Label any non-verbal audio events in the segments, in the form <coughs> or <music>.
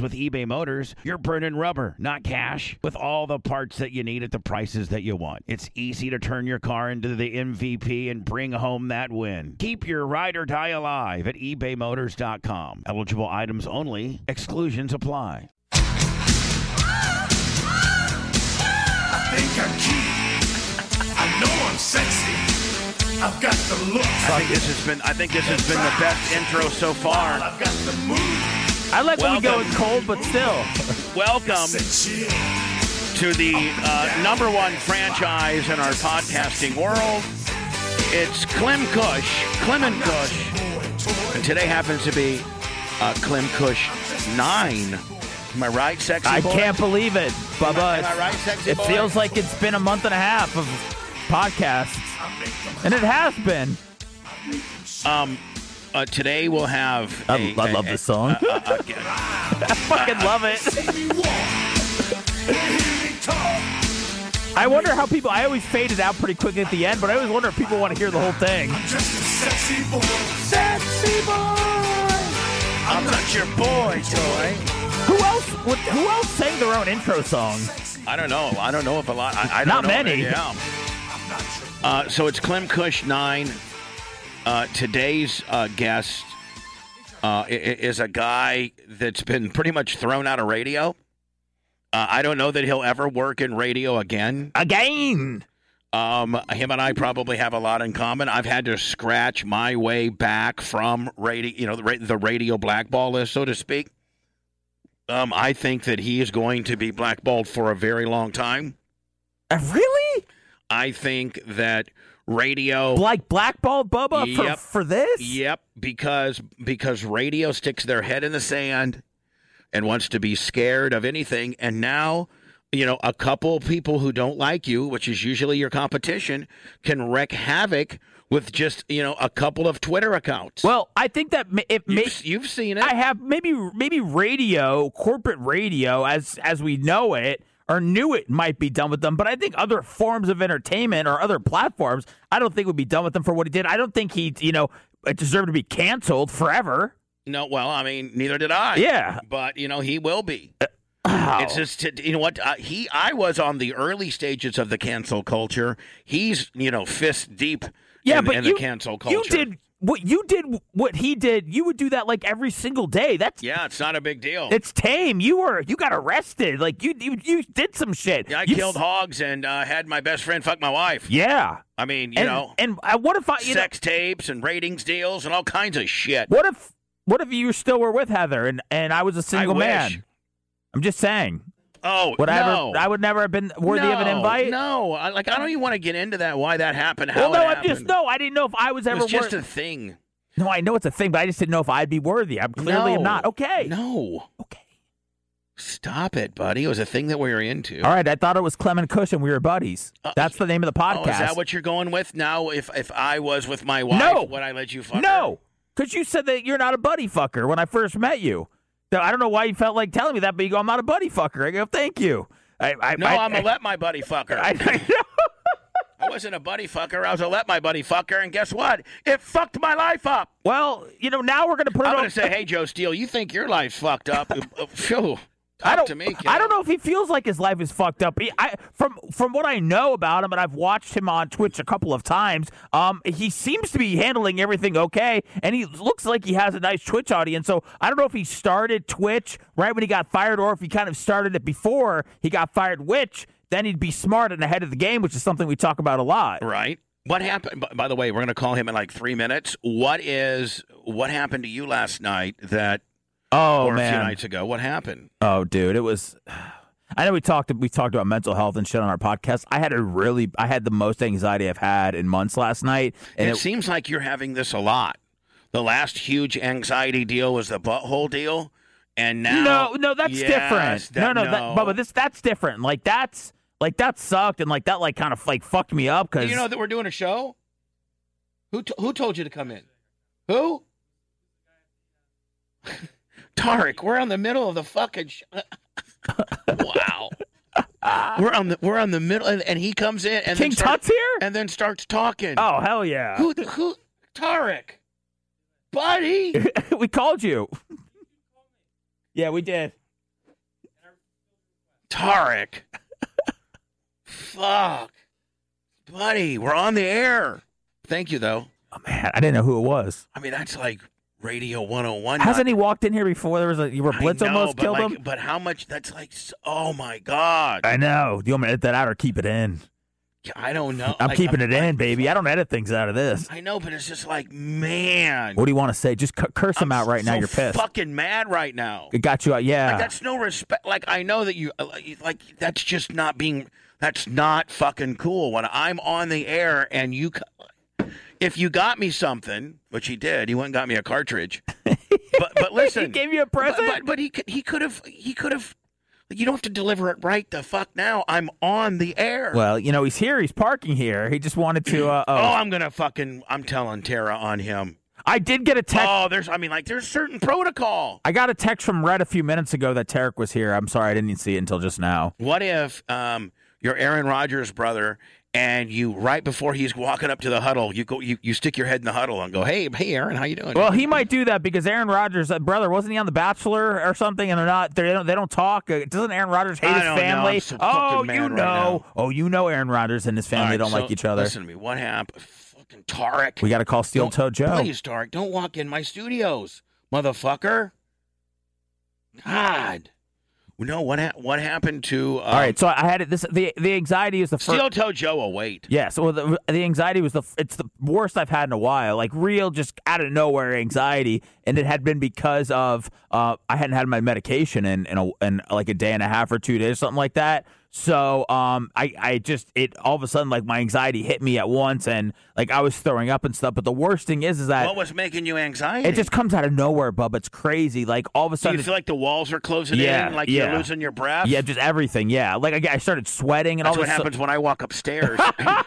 with eBay Motors, you're burning rubber, not cash, with all the parts that you need at the prices that you want. It's easy to turn your car into the MVP and bring home that win. Keep your ride or die alive at ebaymotors.com. Eligible items only, exclusions apply. I think I'm cute. I know I'm sexy. I've got the look. I think this has been I think this has been the best intro so far. I've got the move. I like when we go Welcome. cold, but still. Welcome to the uh, number one franchise in our podcasting world. It's Clem Kush, Clem and Kush, and today happens to be uh, Clem Kush nine. Am I right, sexy boy? I can't believe it, Bubba. Am I right, sexy boy? it feels like it's been a month and a half of podcasts, and it has been. Uh, today we'll have. I, a- I a- love a- this song. a- a- <laughs> I fucking love it. See me walk. Hear me talk. I wonder how people. I always fade it out pretty quickly at the end, but I always wonder if people want to hear the whole thing. I'm Just a sexy boy. Sexy boy. I'm not your boy, toy. Who else? Would, who else sang their own intro song? I don't know. I don't know if a lot. I, I don't Not know. many. Yeah. Uh, so it's Clem Kush nine. Uh, today's uh, guest uh, is a guy that's been pretty much thrown out of radio. Uh, I don't know that he'll ever work in radio again. Again. Um, him and I probably have a lot in common. I've had to scratch my way back from radio, you know, the, the radio blackball list, so to speak. Um, I think that he is going to be blackballed for a very long time. Uh, really? I think that radio. Like blackballed Bubba for, Yep. for this? Yep, because because radio sticks their head in the sand and wants to be scared of anything, and now. You know, a couple people who don't like you, which is usually your competition, can wreak havoc with just you know a couple of Twitter accounts. Well, I think that it you've, makes. you've seen it. I have maybe maybe radio, corporate radio, as as we know it or knew it might be done with them. But I think other forms of entertainment or other platforms, I don't think would be done with them for what he did. I don't think he, you know, deserved to be canceled forever. no, well, I mean, neither did I. Yeah. but you know, he will be. Wow. It's just you know what uh, he. I was on the early stages of the cancel culture. He's you know fist deep. yeah, in, but in you, the cancel culture. you did what you did. What he did, you would do that like every single day. That's Yeah, it's not a big deal. it's tame. You were you got arrested. Like you you, you did some shit. Yeah, I You killed s- hogs and uh, had my best friend fuck my wife. Yeah. I mean, you and, know, and uh, what if I you know, sex tapes and ratings deals and all kinds of shit. What if what if you still were with Heather and, and I was a single wish. man? I'm just saying. Oh, Would I no. ever I would never have been worthy of an invite? No, I, like I don't even want to get into that. Why that happened? How Well, no, I'm just no. I didn't know if I was It ever was just wor- a thing. No, I know it's a thing, but I just didn't know if I'd be worthy. I'm clearly am not. Okay. No, Okay. stop it, buddy. It was a thing that we were into. All right. I thought it was Clem and Kush and we were buddies. Uh, That's the name of the podcast. Oh, is that what you're going with now? If if I was with my wife, No. would I let you fuck no, because you said that you're not a buddy fucker when I first met you. I don't know why you felt like telling me that, but you go, "I'm not a buddy fucker." I go, "Thank you." I, I, No, I, I'm a let my buddy fucker. <laughs> I, I, I wasn't a buddy fucker. I was a let my buddy fucker, and guess what? It fucked my life up. Well, you know, now we're gonna put it I'm on. gonna say, <laughs> hey, Joe Steele, you think your life's fucked up? <laughs> Uh, Phew. I don't. to me. kid. I don't know if he feels like his life is fucked up. He, I, from from what I know about him, and I've watched him on Twitch a couple of times. Um, he seems to be handling everything okay, and he looks like he has a nice Twitch audience. So I don't know if he started Twitch right when he got fired, or if he kind of started it before he got fired. Which then he'd be smart and ahead of the game, which is something we talk about a lot. Right. What happened? By, by the way, we're going to call him in like three minutes. What is what happened to you last night? That Oh or a few nights ago. What happened? Oh, dude, it was. I know we talked we talked about mental health and shit on our podcast. I had a really I had the most anxiety I've had in months last night, and it, it, seems like you're having this a lot. the last huge anxiety deal was the butthole deal, and now no, no, that's Yes, different. that- no, no, That, Bubba, this that's different. Like that's like that sucked, and like that like kind of like fucked me up because you know that we're doing a show. Who t- who told you to come in? Who? Tarek, we're on the middle of the fucking. Sh- <laughs> wow. we're on the we're on the middle, and, and he comes in and King then start- Tut's here. and then starts talking. Oh hell yeah! Who who? Tarek, buddy. <laughs> we called you. yeah, we did. Tarek. Fuck. Buddy, we're on the air. Thank you, though. Oh man, I didn't know who it was. I mean, that's like Radio 101. Hasn't he walked in here before? There was a you were Blitz know, almost killed like- him. But how much? That's like, oh my God. I know. Do you want me to edit that out or keep it in? I don't know. I'm Like, keeping it like- in, baby. I don't edit things out of this. I know, but it's just like, man. What do you want to say? Just cu- curse him I'm out right now. You're pissed. fucking mad right now. It got you out. Yeah. Like, that's no respect. Like, I know that you, uh, like, like, that's just not being, that's not fucking cool. When I'm on the air and you, c- if you got me something, which he did, he went and got me a cartridge. <laughs> but, but listen. he gave you a But, present. but, but he could, he could have, he could have, you don't have to deliver it right the fuck now. I'm on the air. well, you know he's here. He's parking here. He just wanted to. Uh, <clears throat> oh, oh, I'm going to fucking, I'm telling Tara on him. I did get a text. Oh, there's, I mean, like, there's certain protocol. I got a text from Red a few minutes ago that Tarek was here. I'm sorry, I didn't see it until just now. What if um, you're Aaron Rodgers' brother, and you right before he's walking up to the huddle, you go, you, you stick your head in the huddle and go, "Hey, hey, Aaron, how you doing?" Well, he might do that because Aaron Rodgers' uh, brother wasn't he on The Bachelor or something? And they're not. They don't. They don't talk. Uh, doesn't Aaron Rodgers hate his family? So oh, you right know. now. oh, you know. Aaron Rodgers and his family right, don't so like each other. Listen to me. What happened? Fucking Tarek. We got to call Steel Toe Joe. Please, Tarek, don't walk in my studios, motherfucker. God. No, what ha- what happened to? Um, All right. So I had it. This the the anxiety is the first. Steel Toe Joe will wait. Yeah, so the the anxiety was the it's the worst I've had in a while. Like real, just out of nowhere anxiety, and it had been because of uh, I hadn't had my medication in in, a, in like a day and a half or two days, something like that. So um, I I just it all of a sudden like my anxiety hit me at once, and like I was throwing up and stuff. But the worst thing is, is that What was making you anxiety? it just comes out of nowhere, bub. It's crazy. Like all of a Do sudden, you feel like the walls are closing Yeah, in, like yeah. you're losing your breath? yeah, just everything. Yeah, like I, I started sweating and That's all what this. happens when I walk upstairs. <laughs> <laughs> all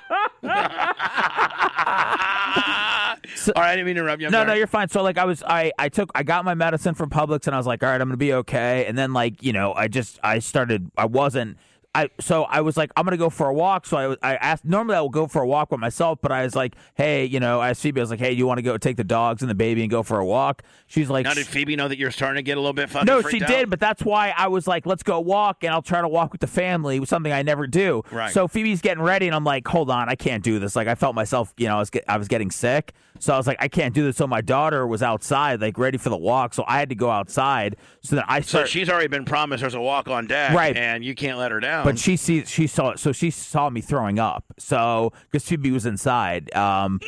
right, I didn't mean to interrupt you. I'm No, sorry. no, you're fine. So like I was I I took I got my medicine from Publix and I was like, all right, I'm gonna be okay. And then like, you know, I just I started I wasn't I so I was like, I'm gonna go for a walk. So I was- I asked normally I will go for a walk with myself, but I was like, hey, you know, I asked Phoebe, I was like, hey, do you want to go take the dogs and the baby and go for a walk? She's like, Now, did Phoebe know that you're starting to get a little bit fucking no, she out? did, but that's why I was like, let's go walk, and I'll try to walk with the family, something I never do. Right. So Phoebe's getting ready, and I'm like, hold on, I can't do this. Like, I felt myself, you know, I was get, I was getting sick, so I was like, I can't do this. So my daughter was outside, like ready for the walk, so I had to go outside. So that I So she's already been promised there's a walk on deck, Right. And you can't let her down. but she sees she saw it, so she saw me throwing up. So because Phoebe was inside, um,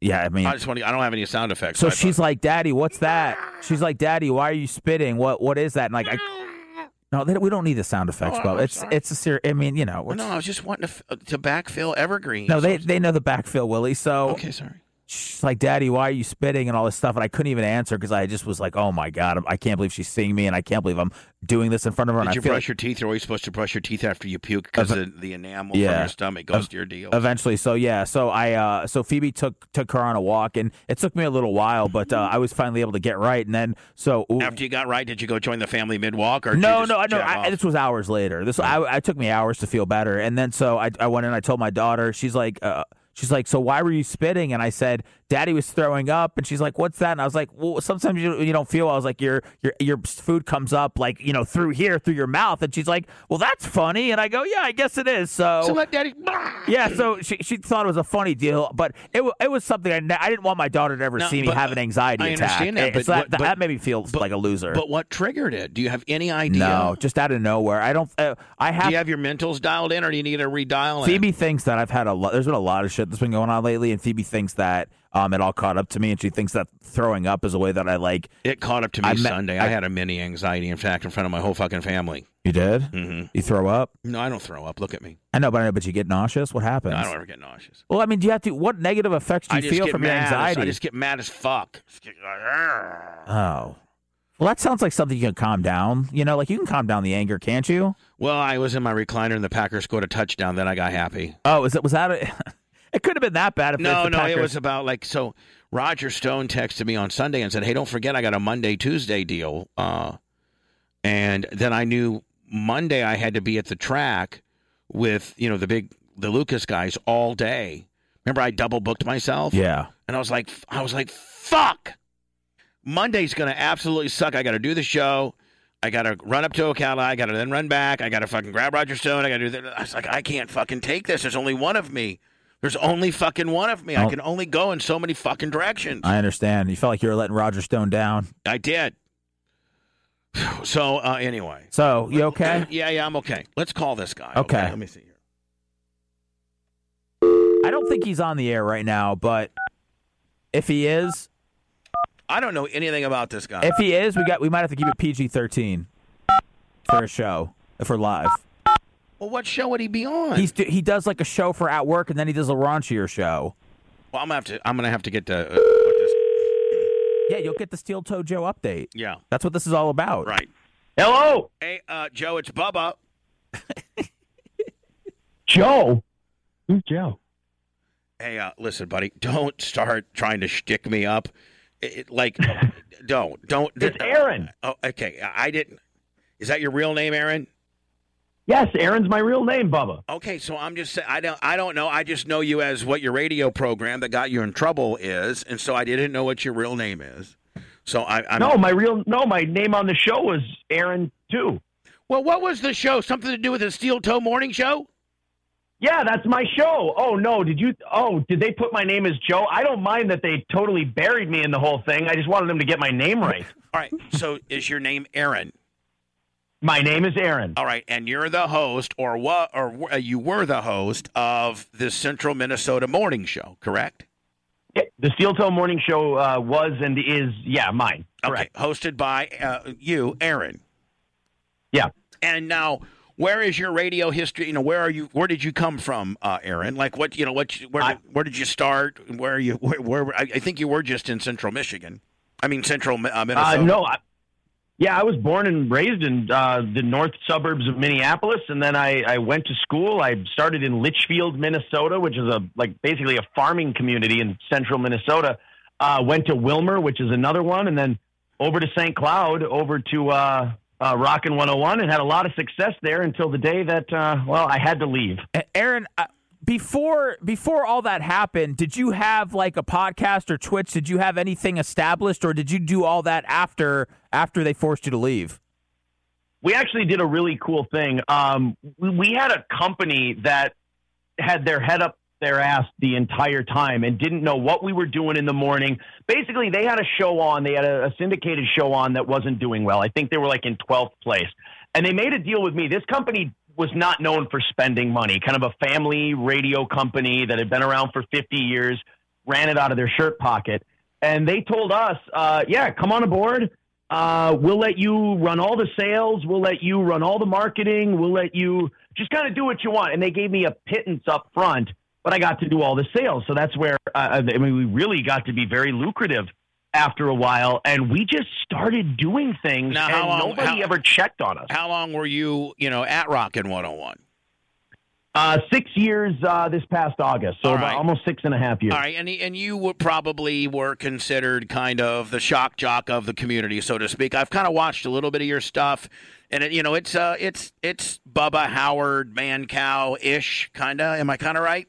yeah, I mean, I just want to. I don't have any sound effects. So she's like, "Daddy, what's that?" She's like, "Daddy, why are you spitting? What what is that?" And like, I no, they, we don't need the sound oh, effects, Oh, Bob. I'm It's sorry. it's a serious. I mean, you know, no, I was just wanting to f- to backfill Evergreen. no, they they know the backfill, Willie. So Okay, sorry. She's like, "Daddy, why are you spitting?" and all this stuff, and I couldn't even answer because I just was like, "Oh my god, I can't believe she's seeing me, and I can't believe I'm doing this in front of her." and Did I you feel brush like- your teeth? You're always supposed to brush your teeth after you puke because the, the enamel Yeah. from your stomach goes to your deal. Eventually, so yeah, so I uh so Phoebe took took her on a walk, and it took me a little while, but uh, I was finally able to get right, and then so After you got right, did you go join the family mid walk or did No, no, I know. jet I, off? this was hours later. This I, I took me hours to feel better, and then so I, I went in. I told my daughter. She's like, uh, she's like, so why were you spitting? And I said, Daddy was throwing up, and she's like, what's that? And I was like, well, sometimes you you don't feel. I was like, your your your food comes up like you know through here through your mouth, and she's like, well, that's funny. And I go, yeah, I guess it is. So. so let daddy. <laughs> yeah, so she, she thought it was a funny deal, but it, it was something I, I didn't want my daughter to ever No, see me but, have an anxiety I attack. understand that, but so that, but- that made me feel but- like a loser. But what triggered it? Do you have any idea? no, just out of nowhere. I don't. Uh, I Do have you have your mentals dialed in, or do you need to redial? Phoebe thinks that I've had a lot. There's been a lot of shit that's been going on lately, and Phoebe thinks that um, it all caught up to me, and she thinks that throwing up is a way that I like. It caught up to me I Sunday. I, I- had a mini anxiety attack in front of my whole fucking family. You did? hmm You throw up? No, I don't throw up. Look at me. I know, but I know, but you get nauseous. What happens? No, I don't ever get nauseous. Well, I mean, do you have to? What negative effects do you feel from your mad. as- anxiety? I just get mad as fuck. Oh, well, that sounds like something you can calm down. You know, like you can calm down the anger, can't you? Well, I was in my recliner and the Packers scored a touchdown. Then I got happy. Oh, is it was that? A, <laughs> it could have been that bad if No, the no, it was about like so. Roger Stone texted me on Sunday and said, "Hey, don't forget I got a Monday Tuesday deal." Uh, and then I knew Monday I had to be at the track with you know the big the Lucas guys all day. Remember, I double booked myself. Yeah. And I was like, I was like, fuck. Monday's gonna absolutely suck. I got to do the show. I got to run up to Ocala. I got to then run back. I got to fucking grab Roger Stone. I got to do that. I was like, I can't fucking take this. There's only one of me. There's only fucking one of me. I Oh. can only go in so many fucking directions. I, understand. You felt like you were letting Roger Stone down. I did. So uh, anyway, So you okay? <clears throat> yeah, yeah, I'm okay. Let's call this guy. Okay. Let me see here. I don't think he's on the air right now, but if he is, I don't know anything about this guy. if he is, we got we might have to keep it PG thirteen for a show if we're live. Well, what show would he be on? He's he does like a show for at work, and then he does a raunchier show. well, I'm gonna have to. I'm gonna have to get to. Uh, <coughs> what this, Yeah, you'll get the Steel Toe Joe update. yeah. That's what this is all about. Right. Hello, Hey, uh, Joe, it's Bubba. <laughs> Joe. Who's Joe? Hey, uh, listen, buddy, don't start trying to shtick me up. It, it- like, <laughs> don't, don't. It's Aaron. Oh, okay. I didn't. Is that your real name, Aaron? Yes, Aaron's my real name, Bubba. Okay, so I'm just saying. I don't. I don't know. I just know you as what your radio program that got you in trouble is, and so I didn't know what your real name is. So I. I'm, No, my real no, my name on the show was Aaron too. Well, what was the show? Something to do with the Steel Toe Morning Show? Yeah, that's my show. Oh no, did you? Oh, did they put my name as Joe? I don't mind that they totally buried me in the whole thing. I just wanted them to get my name right. <laughs> All right. So is your name Aaron? My name is Aaron. All right, and you're the host, or what? Or uh, you were the host of the Central Minnesota Morning Show, correct? Yeah, The Steel Toe Morning Show uh, was and is yeah mine. Correct. Okay, hosted by uh, you, Aaron. Yeah. And now, where is your radio history? You know, where are you? Where did you come from, uh, Aaron? Like, what? You know, what? Where? I- did, where did you start? Where are you? Where? where I, I think you were just in Central Michigan. I mean, Central uh, Uh, Minnesota. no, I, yeah, I was born and raised in uh, the north suburbs of Minneapolis, and then I, I went to school. I started in Litchfield, Minnesota, which is a like basically a farming community in central Minnesota. Uh, went to Willmar, which is another one, and then over to St. Cloud, over to uh, uh, Rockin' 101, and had a lot of success there until the day that uh, well, I had to leave. Aaron, uh, before before all that happened, did you have like a podcast or Twitch? Did you have anything established, or did you do all that after after they forced you to leave? we actually did a really cool thing. Um, we, had a company that had their head up their ass the entire time and didn't know what we were doing in the morning. Basically, they had a show on, they had a, a syndicated show on that wasn't doing well. I think they were like in 12th place. And they made a deal with me. This company was not known for spending money, kind of a family radio company that had been around for 50 years, ran it out of their shirt pocket. And they told us, uh, yeah, come on aboard. Uh, we'll let you run all the sales. We'll let you run all the marketing. We'll let you just kind of do what you want. And they gave me a pittance up front, but I got to do all the sales. So that's where, uh, I mean, we really got to be very lucrative after a while. And we just started doing things Now, and long- nobody how- ever checked on us. How long were you, you know, at Rockin' 101? Uh, six years uh, this past August. So right. almost six and a half years. All right, and and you would probably were considered kind of the shock jock of the community, so to speak. I've kind of watched a little bit of your stuff, and it, you know, it's uh, it's it's Bubba Howard, Mancow ish, kind of. Am I kind of right?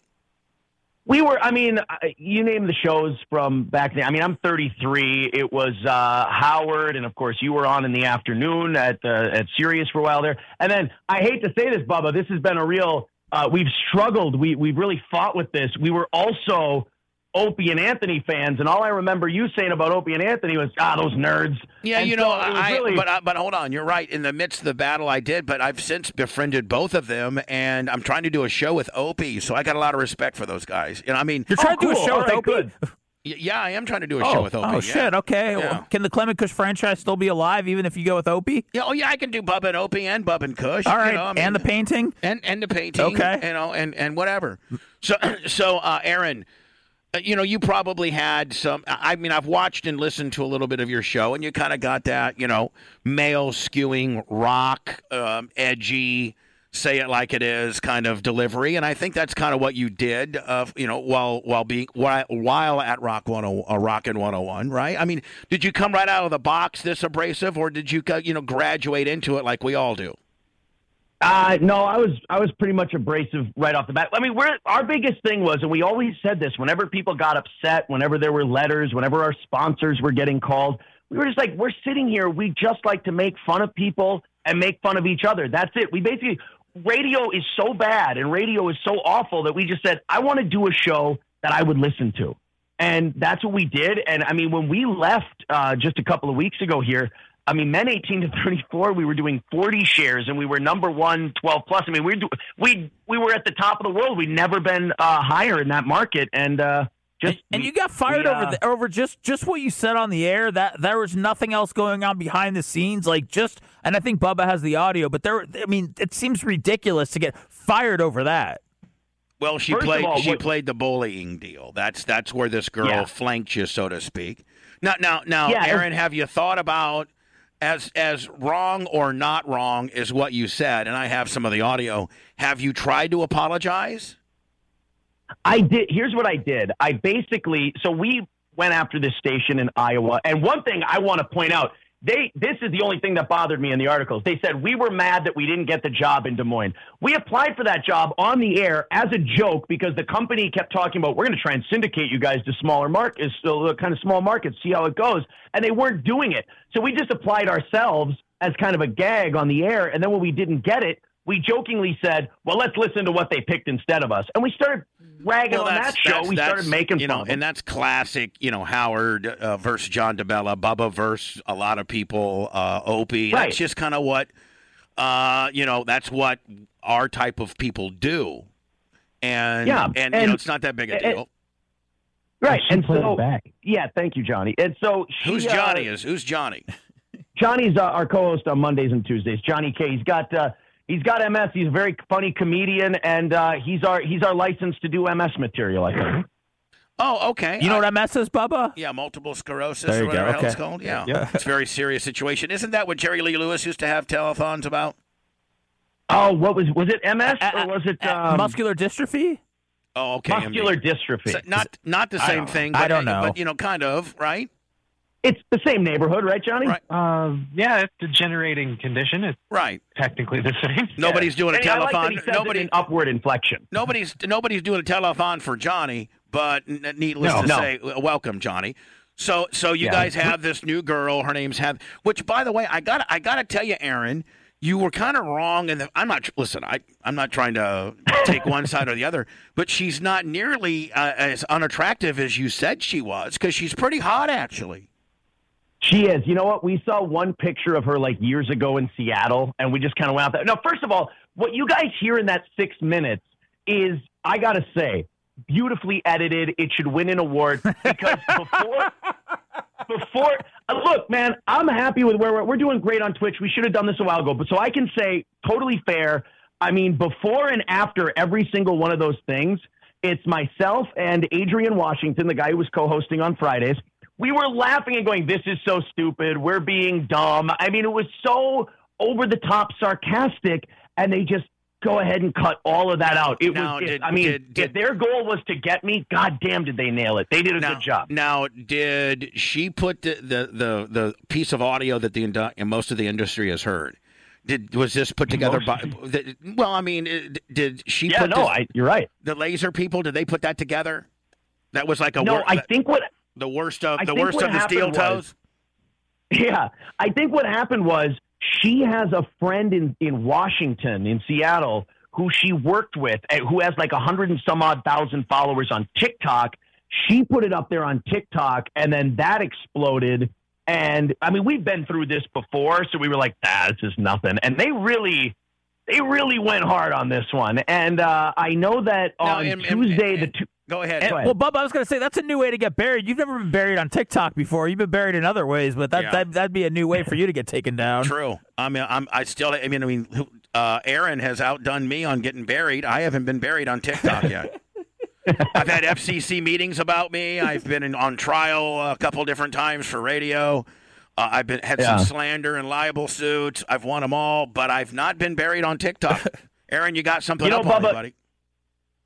We were, I mean, you name the shows from back then. I mean, I'm 33. It was uh, Howard, and of course, you were on in the afternoon at uh, at Sirius for a while there. And then I hate to say this, Bubba, this has been a real. Uh, we've struggled. We we've really fought with this. We were also Opie and Anthony fans, and all I remember you saying about Opie and Anthony was, ah, those nerds. Yeah, And you so know, it I, really- but I, but hold on, you're right. In the midst of the battle, I did, but I've since befriended both of them, and I'm trying to do a show with Opie, so I got a lot of respect for those guys. You know, I mean, You're trying to do a show All with right, Opie? good. <laughs> yeah, I am trying to do a show with Opie. Oh yeah. shit! Okay. Yeah. Well, Can the Clem and Kush franchise still be alive even if you go with Opie? Yeah, oh yeah, I can do Bub and Opie and Bub and Kush. All right. you know, I mean, and the painting. and and the painting, Okay. you know, and and whatever. So <clears throat> so, uh, Aaron, uh, you know, you probably had some. I mean, I've watched and listened to a little bit of your show, and you kind of got that, you know, male skewing rock, um, edgy. Say it like it is, kind of delivery, and I think that's kind of what you did, uh, you know, while while being while, while at Rock One uh, Rockin' One Hundred One, right? I mean, did you come right out of the box this abrasive, or did you, uh, you know, graduate into it like we all do? Uh, no, I was I was pretty much abrasive right off the bat. I mean, we're our biggest thing was, and we always said this whenever people got upset, whenever there were letters, whenever our sponsors were getting called, we were just like, we're sitting here, we just like to make fun of people and make fun of each other. That's it. We basically radio is so bad and radio is so awful that we just said, I want to do a show that I would listen to. And that's what we did. And I mean, when we left uh, just a couple of weeks ago here, I mean, men 18 to 34, we were doing 40 shares and we were number one, 12 plus. I mean, we do, we we were at the top of the world. We'd never been uh, higher in that market. And uh, just and we- you got fired we, over uh, the, over just just what you said on the air. That there was nothing else going on behind the scenes. Like just, and I think Bubba has the audio, but there. I mean, it seems ridiculous to get fired over that. Well, she First played. all, she what- played the bullying deal. That's that's where this girl Yeah. flanked you, so to speak. Now, now, now, Yeah, Aaron, have you thought about as as wrong or not wrong is what you said? And I have some of the audio. Have you tried to apologize? I did. Here's what I did. I basically, so we went after this station in Iowa. And one thing I want to point out, they, this is the only thing that bothered me in the articles. They said we were mad that we didn't get the job in Des Moines. We applied for that job on the air as a joke because the company kept talking about we're going to try and syndicate you guys to smaller markets, so uh, kind of small markets, see how it goes. And they weren't doing it. So we just applied ourselves as kind of a gag on the air. And then when we didn't get it, we jokingly said, "Well, let's listen to what they picked instead of us." And we started ragging on that show. We started making you fun know, of them. and that's classic. You know, Howard uh, versus John DeBella, Bubba versus a lot of people, uh, Opie. Right. That's just kind of what, uh, you know, that's what our type of people do. And Yeah, and, you know, it's not that big a and- deal. right. And so, back. yeah, thank you, Johnny. And so, she, Who's uh, Johnny? Is who's Johnny? Johnny's uh, our co-host on Mondays and Tuesdays. Johnny K. He's got uh, he's got MS. He's a very funny comedian, and uh, he's our he's our license to do MS material. I think. Oh, okay. You know Uh, what MS is, Bubba? Yeah, multiple sclerosis There or you go, whatever the hell it's called. Yeah. Yeah. It's a very serious situation. Isn't that what Jerry Lee Lewis used to have telethons about? Oh, what was was it MS Uh, or was it uh, um, muscular dystrophy? Oh, okay. muscular MD. dystrophy? So not not the same don't know. thing. I don't know. But you know, kind of right. It's the same neighborhood, right, Johnny? Right. Uh, yeah, it's a degenerating condition. It's Right. technically the same. <laughs> Nobody's doing a And I like that telethon. he Nobody. in upward inflection. Nobody's nobody's doing a telethon for Johnny, but n- needless No, to no. say, welcome Johnny. So so you Yeah. guys have this new girl. Her name's Heather. Which, by the way, I got I got to tell you, Aaron, you were kind of wrong. And I'm not listen. I I'm not trying to take one <laughs> side or the other, but she's not nearly uh, as unattractive as you said she was because she's pretty hot actually. She is. You know what? We saw one picture of her like years ago in Seattle, and we just kind of went out there. Now, first of all, what you guys hear in that six minutes is, I got to say, beautifully edited. It should win an award because <laughs> before, before, uh, look, man, I'm happy with where we're, we're doing great on Twitch. We should have done this a while ago, but so I can say totally fair. I mean, before and after every single one of those things, it's myself and Adrian Washington, the guy who was co-hosting on Fridays. We were laughing and going, "This is so stupid. We're being dumb." I mean, it was so over the top sarcastic, and they just go ahead and cut all of that out. It Now, was. it- did- I mean, did- did- if their goal was to get me, goddamn, did they nail it? They did a now, good job. Now, did she put the, the, the, the piece of audio that the and most of the industry has heard? Did was this put together by? the- Well, I mean, did she Yeah, put no, this- I, you're right. the laser people? Did they put that together? That was like a No, wor- I think what the worst of I the worst of the steel happened was- Yeah, I think what happened was she has a friend in in Washington, in Seattle, who she worked with, eh, who has like a hundred and some odd thousand followers on TikTok. She put it up there on TikTok, and then that exploded. And I mean, we've been through this before, so we were like, ah, this is nothing. And they really, they really went hard on this one. And uh, I know that Now, on and- and- Tuesday, and- the two. Go ahead. Go ahead. Well, Bubba, I was going to say that's a new way to get buried. You've never been buried on TikTok before. You've been buried in other ways, but that, Yeah. that that'd be a new way for you to get taken down. True. I mean, I'm. I still. I mean, I mean, uh, Aaron has outdone me on getting buried. I haven't been buried on TikTok yet. <laughs> I've had FCC meetings about me. I've been in, on trial a couple different times for radio. Uh, I've been had Yeah. some slander and libel suits. I've won them all, but I've not been buried on TikTok. <laughs> Aaron, you got something You know, up on me, buddy?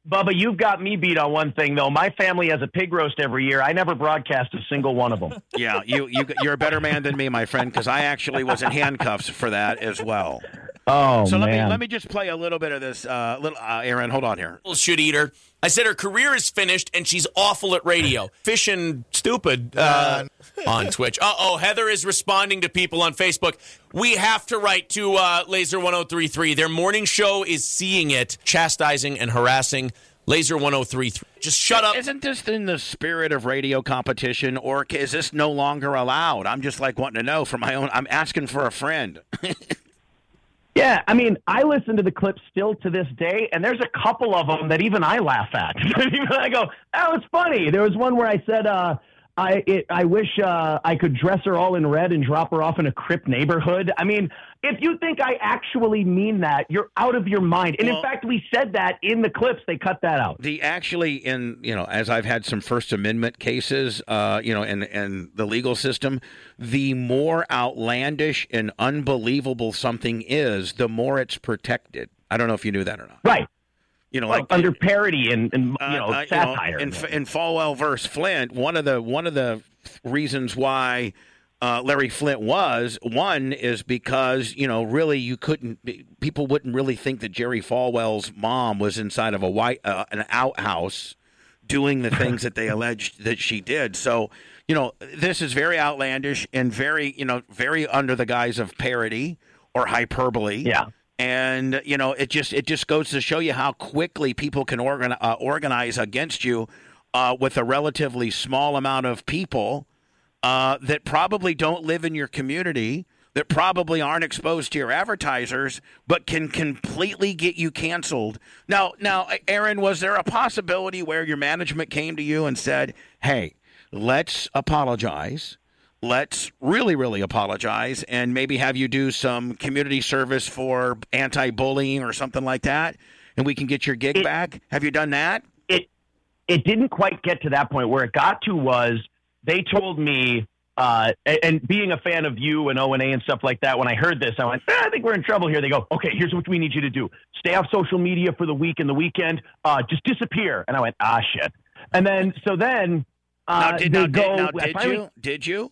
Bubba, you've got me beat on one thing though. My family has a pig roast every year. I never broadcast a single one of them. <laughs> Yeah, you you you're a better man than me, my friend, because I actually was in handcuffs for that as well. Oh so let man! me let me just play a little bit of this. Uh, little uh, Aaron, hold on here. should eat her. I said her career is finished and she's awful at radio. <laughs> Fishing stupid uh, on Twitch. Uh oh, Heather is responding to people on Facebook. We have to write to uh, Lazer 1033. Their morning show is seeing it, chastising and harassing Lazer 1033. Just shut up. Isn't this in the spirit of radio competition, or is this no longer allowed? I'm just like wanting to know for my own. I'm asking for a friend. <laughs> Yeah, I mean, I listen to the clips still to this day, and there's a couple of them that even I laugh at. <laughs> even I go, "Oh, it's funny." There was one where I said, uh, "I it, I wish uh, I could dress her all in red and drop her off in a crip neighborhood." I mean, if you think I actually mean that, you're out of your mind. And Well- in fact, we said that in the clips. They cut that out. the actually in you know as I've had some First Amendment cases, uh, you know, and and the legal system, the more outlandish and unbelievable something is, the more it's protected. I don't know if you knew that or not. Right. You know, Like, under parody and, and you Uh, know uh, satire. in, in Falwell versus Flynt, one of the one of the reasons why uh, Larry Flynt was one is because you know really you couldn't be- people wouldn't really think that Jerry Falwell's mom was inside of a white uh, an outhouse doing the things that they <laughs> alleged that she did. So you know this is very outlandish and very you know very under the guise of parody or hyperbole. Yeah. And you know, it just it just goes to show you how quickly people can organ, uh, organize against you uh, with a relatively small amount of people uh, that probably don't live in your community, that probably aren't exposed to your advertisers, but can completely get you canceled. Now, now, Aaron, was there a possibility where your management came to you and said, "Hey, let's apologize"? Let's really, really apologize and maybe have you do some community service for anti bullying or something like that, and we can get your gig It- back. Have you done that? it it didn't quite get to that point. Where it got to was they told me, uh, and, and being a fan of you and O and A and stuff like that. When I heard this, I went, "Eh, I think we're in trouble here. They go, okay, here's what we need you to do: stay off social media for the week and the weekend. Uh, just disappear. And I went, ah, shit. And then so then. Uh, now, did, now, go, did, now, did finally- you? Did you?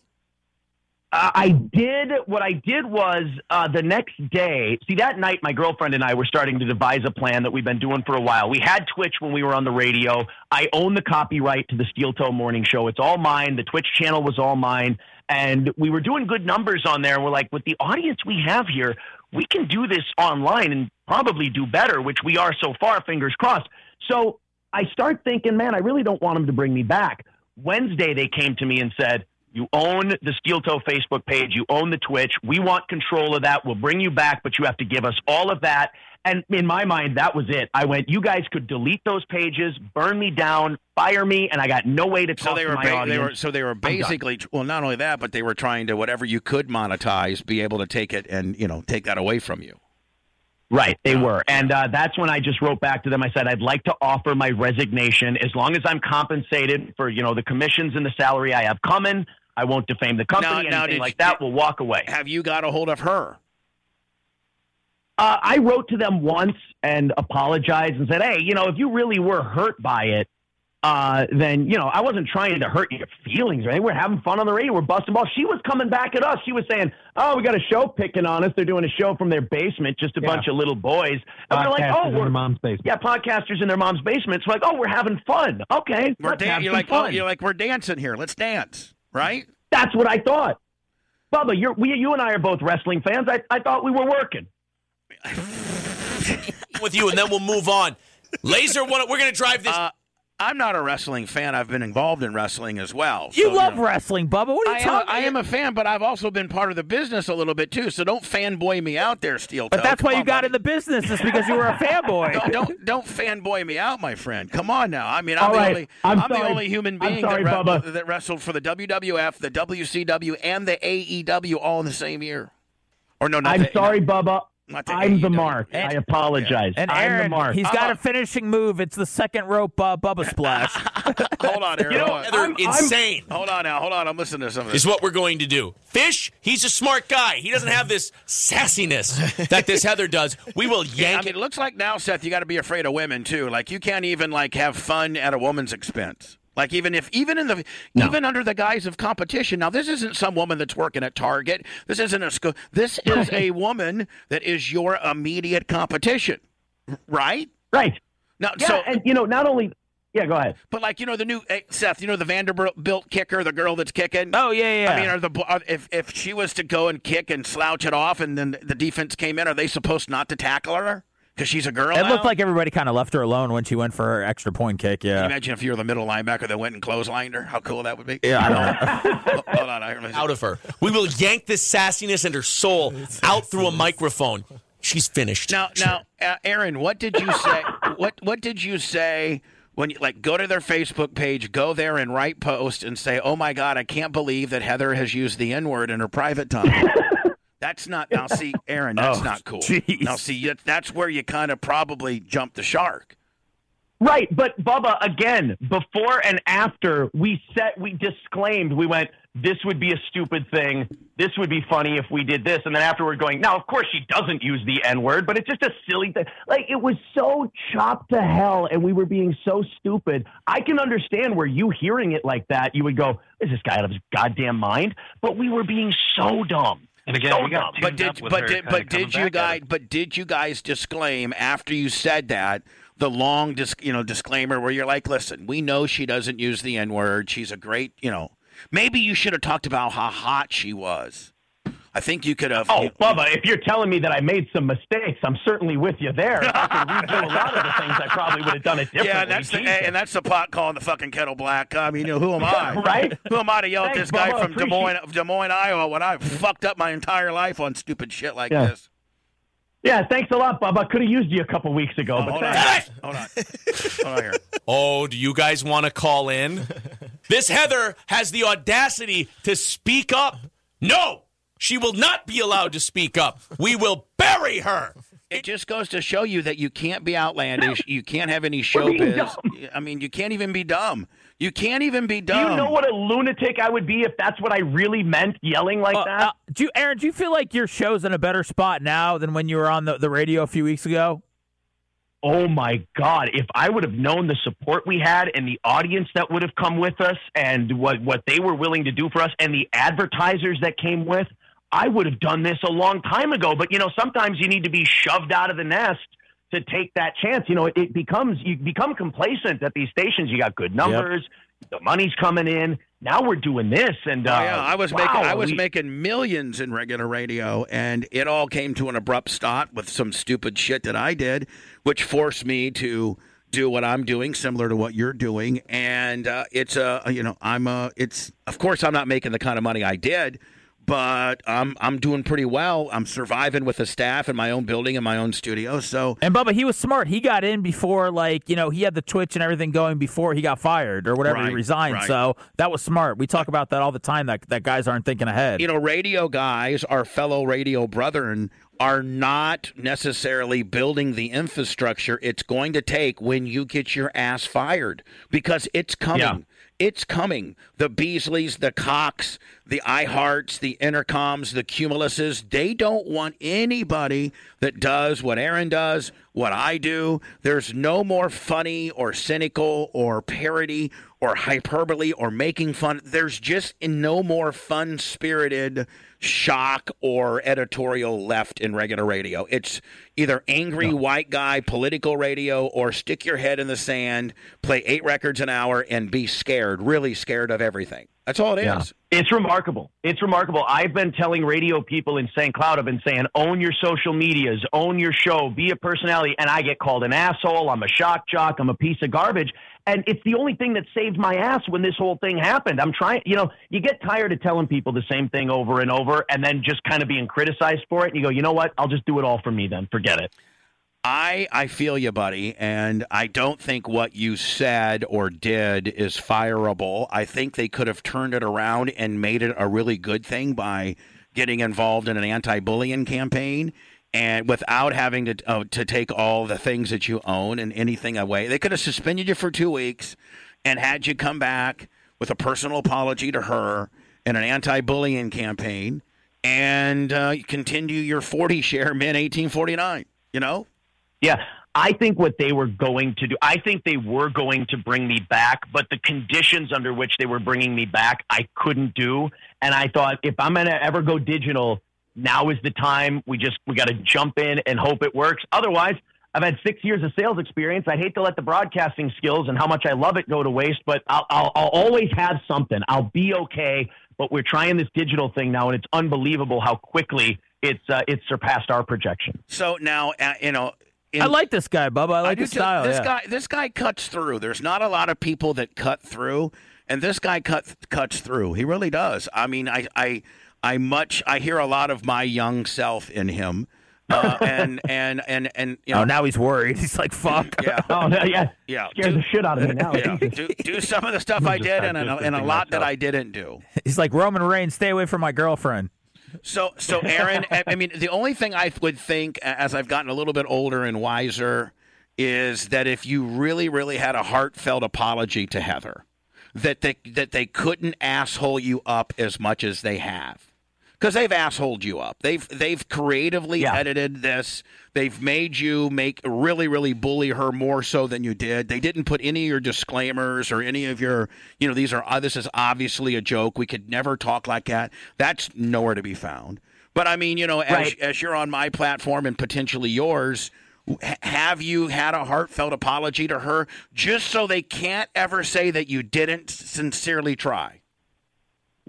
Uh, I did. What I did was uh, the next day. See, that night, my girlfriend and I were starting to devise a plan that we've been doing for a while. We had Twitch when we were on the radio. I own the copyright to the Steel Toe Morning Show. It's all mine. The Twitch channel was all mine, and we were doing good numbers on there. And we're like, with the audience we have here, we can do this online and probably do better, which we are so far. Fingers crossed. So I start thinking, man, I really don't want them to bring me back. Wednesday, they came to me and said, You own the Steel Toe Facebook page, you own the Twitch. We want control of that. We'll bring you back, but you have to give us all of that. And in my mind, that was it. I went, You guys could delete those pages, burn me down, fire me, and I got no way to talk So they to were, my ba- audience. they were so they were basically well, not only that, but they were trying to whatever you could monetize, be able to take it and you know take that away from you. Right, they were. And uh, that's when I just wrote back to them. I said, I'd like to offer my resignation as long as I'm compensated for, you know, the commissions and the salary I have coming. I won't defame the company, now, anything did like you- that. We'll walk away. Have you got a hold of her? Uh, I wrote to them once and apologized and said, hey, you know, if you really were hurt by it, uh, then, you know, I wasn't trying to hurt your feelings, right? We're having fun on the radio. We're busting balls. She was coming back at us. She was saying, oh, we got a show picking on us. They're doing a show from their basement, just a Yeah. bunch of little boys. And we're like, Podcasters oh, in we're, their mom's basement. yeah, podcasters in their mom's basements. Like, oh, we're having fun. Okay, We're let's dan- you're some like oh, fun. you're like we're dancing here. Let's dance, right? That's what I thought. Bubba, you're, we, you and I are both wrestling fans. I, I thought we were working. <laughs> with you, and then we'll move on. Lazer, one, we're going to drive this. Uh, I'm not a wrestling fan. I've been involved in wrestling as well. You so, love know. wrestling, Bubba. What are you I am, talking? I am a fan, but I've also been part of the business a little bit too. So don't fanboy me out there, Steel. But that's why Come you on, got buddy. in the business, is because you were a fanboy. <laughs> Don't, don't don't fanboy me out, my friend. Come on now. I mean, I'm All the right. only I'm the only human being sorry, that, Bubba. that wrestled for the WWF, the WCW, and the AEW all in the same year. Or no, not I'm the, sorry, Bubba. Not the I'm the AEW. mark. I apologize. And I'm the mark. he's got a finishing move. It's the second rope uh, Bubba splash. <laughs> Hold on, Aaron. You know, hold, on. Heather, I'm- insane. hold on now. Hold on. I'm listening to some of this. is what we're going to do. Fish, he's a smart guy. He doesn't have this sassiness that this Heather does. We will <laughs> Yeah, yank I mean, it looks like now, Seth, you got to be afraid of women too. Like you can't even like have fun at a woman's expense. Like even if even in the even under the guise of competition. Now this isn't some woman that's working at Target. This isn't a school. This is a woman that is your immediate competition, right? right. Now, Yeah, so and you know, not only. Yeah, go ahead. but like you know the new eh, Seth, you know the Vanderbilt kicker, the girl that's kicking. oh yeah, yeah. I mean, are the if if she was to go and kick and slouch it off, and then the defense came in, are they supposed not to tackle her because she's a girl? it now? looked like everybody kind of left her alone when she went for her extra point kick. Can you Yeah. imagine if you were the middle linebacker that went and clotheslined her? How cool that would be. Yeah, I don't <laughs> know. Hold on, I heard out of her. We will yank this sassiness and her soul out through a microphone. She's finished. Now, now, uh, Aaron, what did you say? what What did you say when you like go to their Facebook page, go there and write post and say, "Oh my God, I can't believe that Heather has used the N word in her private time." <laughs> That's not now. See, Aaron, that's Oh, not cool. jeez. Now, see, that- that's where you kind of probably jumped the shark. Right, but Bubba, again, before and after we set, we disclaimed. We went, "This would be a stupid thing. This would be funny if we did this." And then afterward, going, "Now, of course, she doesn't use the N word, but it's just a silly thing." Like it was so chopped to hell, and we were being so stupid. I can understand where you hearing it like that, you would go, "Is this guy out of his goddamn mind?" But we were being so dumb. And again, we got But did but did but did you guys but did you guys disclaim after you said that the long dis, you know disclaimer where you're like, listen, we know she doesn't use the N word. She's a great you know. Maybe you should have talked about how hot she was. I think you could have. Oh, you- Bubba, if you're telling me that I made some mistakes, I'm certainly with you there. If I could redo a lot of the things, I probably would have done it <laughs> differently. yeah, that's the, and that's the pot calling the fucking kettle black. I mean, you know, who am <laughs> I? Right? Who am I to yell at this guy Bubba. from Des Moines, Des Moines, Iowa, when I fucked up my entire life on stupid shit like Yeah. this? Yeah, thanks a lot, Bubba. Could have used you a couple weeks ago, Oh, but hold on, hold on, hold on here. Oh, do you guys want to call in? <laughs> this Heather has the audacity to speak up. No, she will not be allowed to speak up. We will bury her. It just goes to show you that you can't be outlandish. You can't have any showbiz. I mean, you can't even be dumb. You can't even be dumb. Do dumb. you know what a lunatic I would be if that's what I really meant, yelling like Uh, that? uh, do you, Aaron? Do you feel like your show's in a better spot now than when you were on the, the radio a few weeks ago? oh my God! If I would have known the support we had and the audience that would have come with us, and what what they were willing to do for us, and the advertisers that came with, I would have done this a long time ago. But you know, sometimes you need to be shoved out of the nest to take that chance. You know, it, it becomes you become complacent at these stations. You got good numbers, the money's coming in. Now we're doing this, and uh, Oh, yeah, I was wow, making I was we- making millions in regular radio, and it all came to an abrupt stop with some stupid shit that I did, which forced me to do what I'm doing, similar to what you're doing. And uh, it's a you know I'm a it's of course I'm not making the kind of money I did, but I'm I'm doing pretty well. I'm surviving with the staff in my own building in my own studio. So And Bubba, he was smart. He got in before, like you know, he had the Twitch and everything going before he got fired or whatever he resigned. right. So that was smart. We talk about that all the time. That that guys aren't thinking ahead. you know, radio guys, our fellow radio brethren, are not necessarily building the infrastructure it's going to take when you get your ass fired because it's coming. Yeah. It's coming. The Beasleys, the Cox, the iHearts, the Entercoms, the Cumuluses, they don't want anybody that does what Aaron does, what I do. There's no more funny or cynical or parody or hyperbole or making fun. There's just no more fun spirited shock or editorial left in regular radio. It's either angry white guy political radio or stick your head in the sand, play eight records an hour, and be scared, really scared of everything. That's all it is. Yeah. It's remarkable. It's remarkable. I've been telling radio people in St. Cloud, I've been saying, own your social medias, own your show, be a personality. And I get called an asshole. I'm a shock jock. I'm a piece of garbage. And it's the only thing that saved my ass when this whole thing happened. I'm trying, you know, you get tired of telling people the same thing over and over and then just kind of being criticized for it. And you go, you know what? I'll just do it all for me then. Forget it. I I feel you, buddy, and I don't think what you said or did is fireable. I think they could have turned it around and made it a really good thing by getting involved in an anti-bullying campaign and without having to uh, to take all the things that you own and anything away. They could have suspended you for 2 weeks and had you come back with a personal apology to her and an anti-bullying campaign and uh, continue your 40 share min 1849, you know? Yeah, I think what they were going to do, I think they were going to bring me back, but the conditions under which they were bringing me back, I couldn't do. And I thought, if I'm going to ever go digital, now is the time. We just, we got to jump in and hope it works. Otherwise, I've had six years of sales experience. I'd hate to let the broadcasting skills and how much I love it go to waste, but I'll, I'll, I'll always have something. I'll be okay. But we're trying this digital thing now, and it's unbelievable how quickly it's uh, it's surpassed our projection. So now, uh, you know, in- I like this guy, Bubba. I like do his too. style. This yeah. guy, this guy cuts through. There's not a lot of people that cut through, and this guy cut cuts through. He really does. I mean, I, I, I much. I hear a lot of my young self in him, uh, <laughs> and and and and you know, Oh, now he's worried. <laughs> He's like, "Fuck." yeah, <laughs> Oh, no, yeah. yeah. Scares Do, the shit out of me now. yeah. do, do some of the stuff I did, and, and, a- and a lot that I didn't do. He's like Roman Reigns. Stay away from my girlfriend. So, so Aaron, I I mean, the only thing I would think as I've gotten a little bit older and wiser is that if you really, really had a heartfelt apology to Heather, that they that they couldn't asshole you up as much as they have. Because they've assholed you up. They've they've creatively Yeah. edited this. They've made you make really really bully her more so than you did. They didn't put any of your disclaimers or any of your you know these are uh, this is obviously a joke. We could never talk like that. That's nowhere to be found. But I mean, you know, as, Right. as you're on my platform and potentially yours, have you had a heartfelt apology to her just so they can't ever say that you didn't sincerely try?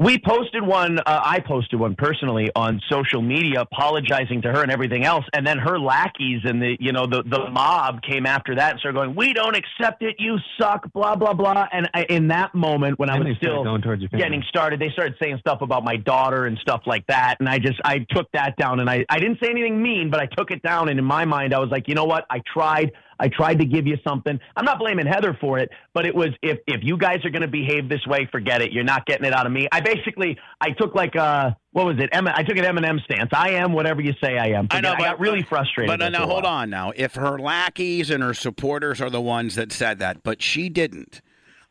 We posted one. Uh, I posted one personally on social media, apologizing to her and everything else. And then her lackeys and the you know the the mob came after that and started going, "We don't accept it. You suck." Blah blah blah. And I, in that moment, when I was still going towards your getting started, they started saying stuff about my daughter and stuff like that. And I just I took that down. And I I didn't say anything mean, but I took it down. And in my mind, I was like, you know what? I tried. I tried to give you something. I'm not blaming Heather for it, but it was if if you guys are going to behave this way, forget it. You're not getting it out of me. I basically I took like uh what was it? M- I took an Eminem stance. I am whatever you say I am. I know, Forget- but- got really frustrated. But uh, now hold on. Now, if her lackeys and her supporters are the ones that said that, but she didn't,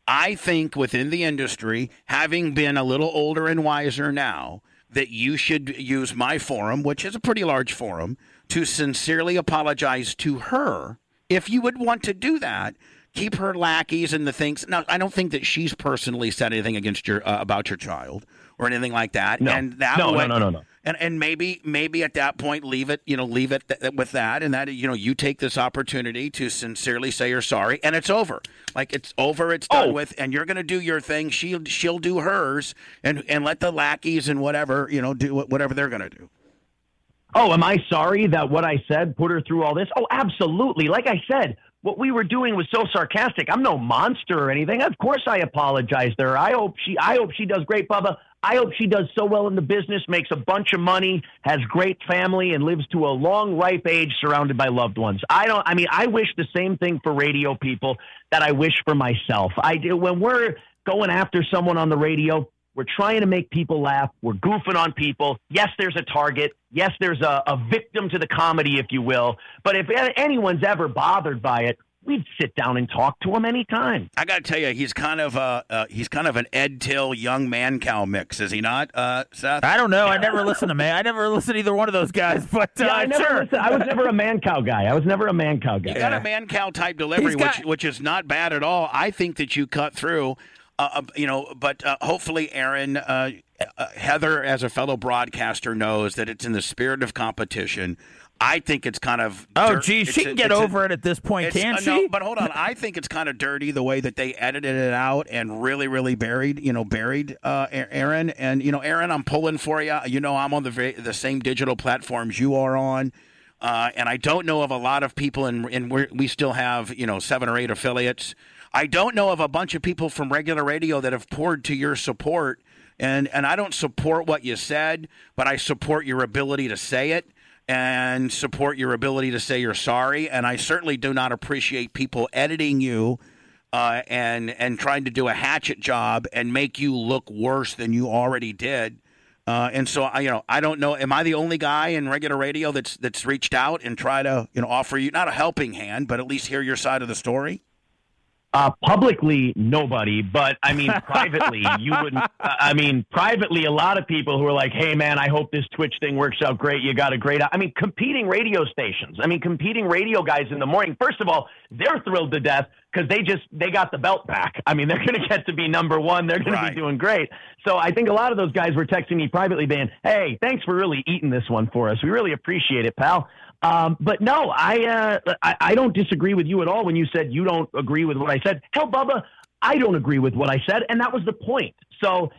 I think within the industry, having been a little older and wiser now, that you should use my forum, which is a pretty large forum, to sincerely apologize to her. If you would want to do that, keep her lackeys and the things. Now, I don't think that she's personally said anything against your uh, about your child or anything like that. No. And that No, no, way, no, no, no. and and maybe maybe at that point leave it you know leave it th- with that and that you know you take this opportunity to sincerely say you're sorry and it's over like it's over it's done Oh. with and you're going to do your thing she'll she'll do hers and and let the lackeys and whatever you know do whatever they're going to do Oh, am I sorry that what I said put her through all this? Oh, absolutely. Like I said, what we were doing was so sarcastic. I'm no monster or anything. Of course I apologize to her. I hope she I hope she does great, Bubba. I hope she does so well in the business, makes a bunch of money, has great family, and lives to a long, ripe age surrounded by loved ones. I don't I mean, I wish the same thing for radio people that I wish for myself. I do when we're going after someone on the radio, we're trying to make people laugh. We're goofing on people. Yes, there's a target. Yes, there's a, a victim to the comedy, if you will. But if anyone's ever bothered by it, we'd sit down and talk to them anytime. i got to tell you he's kind of uh, uh he's kind of an ed till young Mancow mix is he not uh seth I don't know. I never listened to man. I never listened to either one of those guys. <laughs> But uh, Yeah, I never sure. listened- I was never a Mancow guy. I was never a Mancow guy. You got a Mancow type delivery, got- which which is not bad at all. I think that you cut through. Uh, uh, you know, but uh, hopefully, Aaron, uh, uh, Heather, as a fellow broadcaster, knows that it's in the spirit of competition. I think it's kind of. Oh, dir- geez, it's she a- can get it's a- over it at this point, can uh, she? No, but hold on. I think it's kind of dirty the way that they edited it out and really, really buried, you know, buried uh, Aaron. And you know, Aaron, I'm pulling for you. You know, I'm on the the same digital platforms you are on. Uh, and I don't know of a lot of people, and we still have you know seven or eight affiliates. I don't know of a bunch of people from regular radio that have poured to your support, and and I don't support what you said, but I support your ability to say it and support your ability to say you're sorry. And I certainly do not appreciate people editing you uh, and and trying to do a hatchet job and make you look worse than you already did. Uh, and so I, you know, I don't know. Am I the only guy in regular radio that's that's reached out and try to you know offer you not a helping hand, but at least hear your side of the story? Uh, publicly, nobody, but I mean, <laughs> privately, you wouldn't. I mean, privately, a lot of people who are like, "Hey, man, I hope this Twitch thing works out great. You got a great." I mean, competing radio stations. I mean, competing radio guys in the morning. First of all, they're thrilled to death because they just they got the belt back. I mean, <laughs> they're going to get to be number one. They're going Right. to be doing great. So I think a lot of those guys were texting me privately, saying, "Hey, thanks for really eating this one for us. We really appreciate it, pal." Um, but no, I, uh, I I don't disagree with you at all when you said you don't agree with what I said. Hell, Bubba, I don't agree with what I said, and that was the point. So,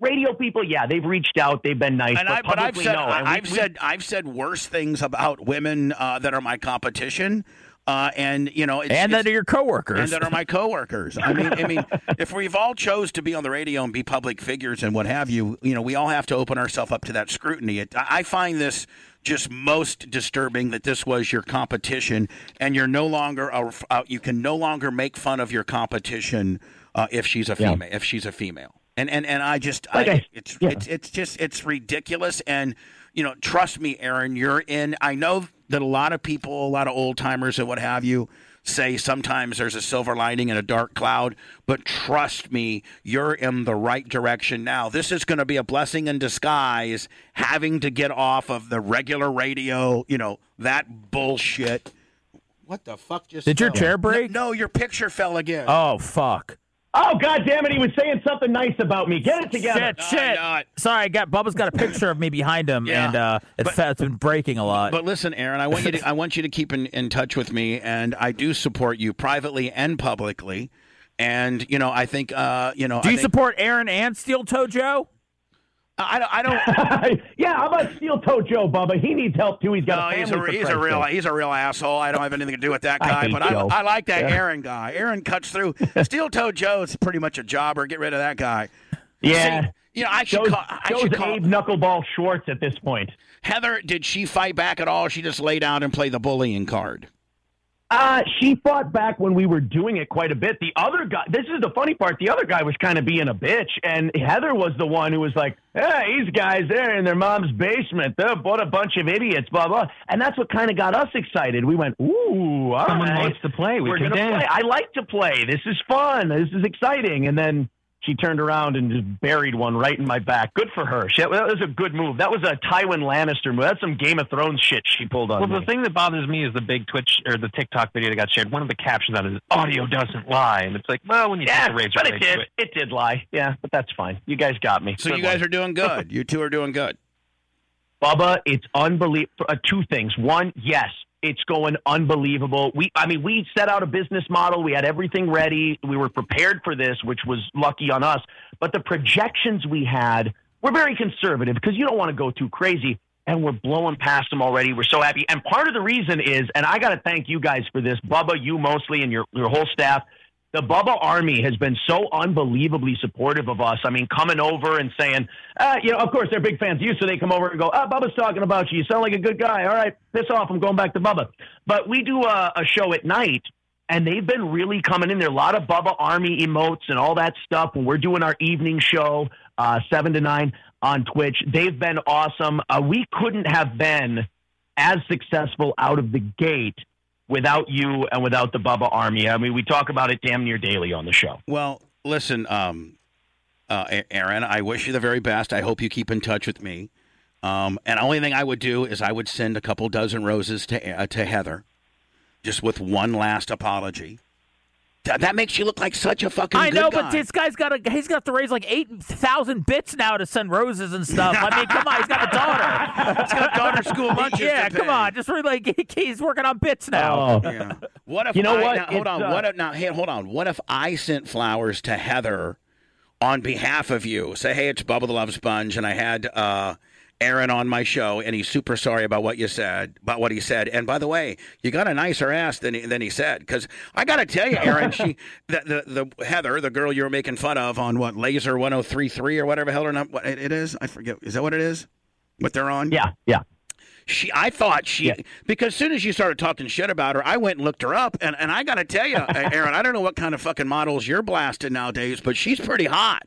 radio people, yeah, they've reached out, they've been nice, And but I, but I've publicly, said no. And I've we- said I've said worse things about women uh, that are my competition, uh, and you know, it's, and that are your coworkers. and that are my coworkers. I mean, I mean, <laughs> if we've all chose to be on the radio and be public figures and what have you, you know, we all have to open ourselves up to that scrutiny. It, I find this just most disturbing that this was your competition, and you're no longer a, uh, you can no longer make fun of your competition uh, if she's a Yeah. female. If she's a female, and and and I just Like I, I- it's yeah. it's it's just it's ridiculous and you know trust me aaron you're in i know that a lot of people a lot of old timers and what have you say sometimes there's a silver lining in a dark cloud but trust me you're in the right direction now this is going to be a blessing in disguise having to get off of the regular radio you know that bullshit what the fuck just Did your chair break? no, no your picture fell again oh fuck! Oh God damn it, he was saying something nice about me. Get it together. Shit, shit. know. Sorry, I got Bubba's got a picture of me behind him, Yeah, and uh, it's, but- it's been breaking a lot. But listen, Aaron, I want you to <laughs> I want you to keep in, in touch with me, and I do support you privately and publicly. And you know, I think uh, you know, Do I you think- support Aaron and Steel Toe Joe? I don't. I don't <laughs> yeah, how about Steel Toe Joe, Bubba? He needs help too. He's got no, a he's a he's a real he's a real asshole. I don't have anything to do with that <laughs> guy, hate but I, I like that Yeah. Aaron guy. Aaron cuts through. Steel Toe Joe's pretty much a jobber. Get rid of that guy. Yeah. See, you know, I should Joe's, call. I Joe's should call Abe Knuckleball Schwartz at this point. Heather. Did she fight back at all? She just lay down and play the bullying card. Uh, she fought back when we were doing it quite a bit. The other guy, this is the funny part. The other guy was kind of being a bitch, and Heather was the one who was like, "Hey, these guys, they're in their mom's basement. They're what a bunch of idiots." Blah blah. And that's what kind of got us excited. We went, "Ooh, all Someone right. wants to play. We We're can gonna dance." play. I like to play. This is fun. This is exciting." And then she turned around and just buried one right in my back. Good for her. She, that was a good move. That was a Tywin Lannister move. That's some Game of Thrones shit she pulled on Well, me. the thing that bothers me is the big Twitch or the TikTok video that got shared. One of the captions on it is "Audio doesn't lie," and it's like, well, when you Yeah, take the razor but it did. it. It did lie. Yeah, but that's fine. You guys got me. So Good you guys one. are doing good. You two are doing good. <laughs> Bubba, it's unbelievable. Uh, two things. One, yes, it's going unbelievable. We, I mean, we set out a business model. We had everything ready. We were prepared for this, which was lucky on us. But the projections we had were very conservative because you don't want to go too crazy. And we're blowing past them already. We're so happy. And part of the reason is, and I got to thank you guys for this, Bubba, you mostly, and your your whole staff. The Bubba Army has been so unbelievably supportive of us. I mean, coming over and saying, uh, you know, of course they're big fans of you, so they come over and go, ah, Bubba's talking about you. You sound like a good guy. All right, piss off. I'm going back to Bubba. But we do a, a show at night, and they've been really coming in there. A lot of Bubba Army emotes and all that stuff. When we're doing our evening show, uh, seven to nine on Twitch, they've been awesome. Uh, we couldn't have been as successful out of the gate without you and without the Bubba Army. I mean, we talk about it damn near daily on the show. Well, listen, um, uh, Aaron, I wish you the very best. I hope you keep in touch with me. Um, and the only thing I would do is I would send a couple dozen roses to uh, to Heather, just with one last apology. Th- That makes you look like such a fucking. I good know, guy. but this guy's got to he's got to raise like eight thousand bits now to send roses and stuff. I mean, come on, he's got a daughter. It's got daughter school <laughs> lunches. yeah, to come on, just really like <laughs> he's working on bits now. Oh, Yeah. <laughs> What if You know I, what? Now, hold It's, on. uh, what if now? Hey, hold on. What if I sent flowers to Heather on behalf of you? Say, hey, it's Bubba the Love Sponge, and I had uh, Aaron on my show, and he's super sorry about what you said, about what he said. And by the way, you got a nicer ass than he, than he said. Because I got to tell you, Aaron, she the, the the Heather, the girl you were making fun of on what Lazer 1033 or whatever hell or not, what it is. I forget. Is that what it is? What they're on? yeah, yeah. She, I thought she, Yeah. because as soon as you started talking shit about her, I went and looked her up, and, and I got to tell you, <laughs> Aaron, I don't know what kind of fucking models you're blasting nowadays, but she's pretty hot.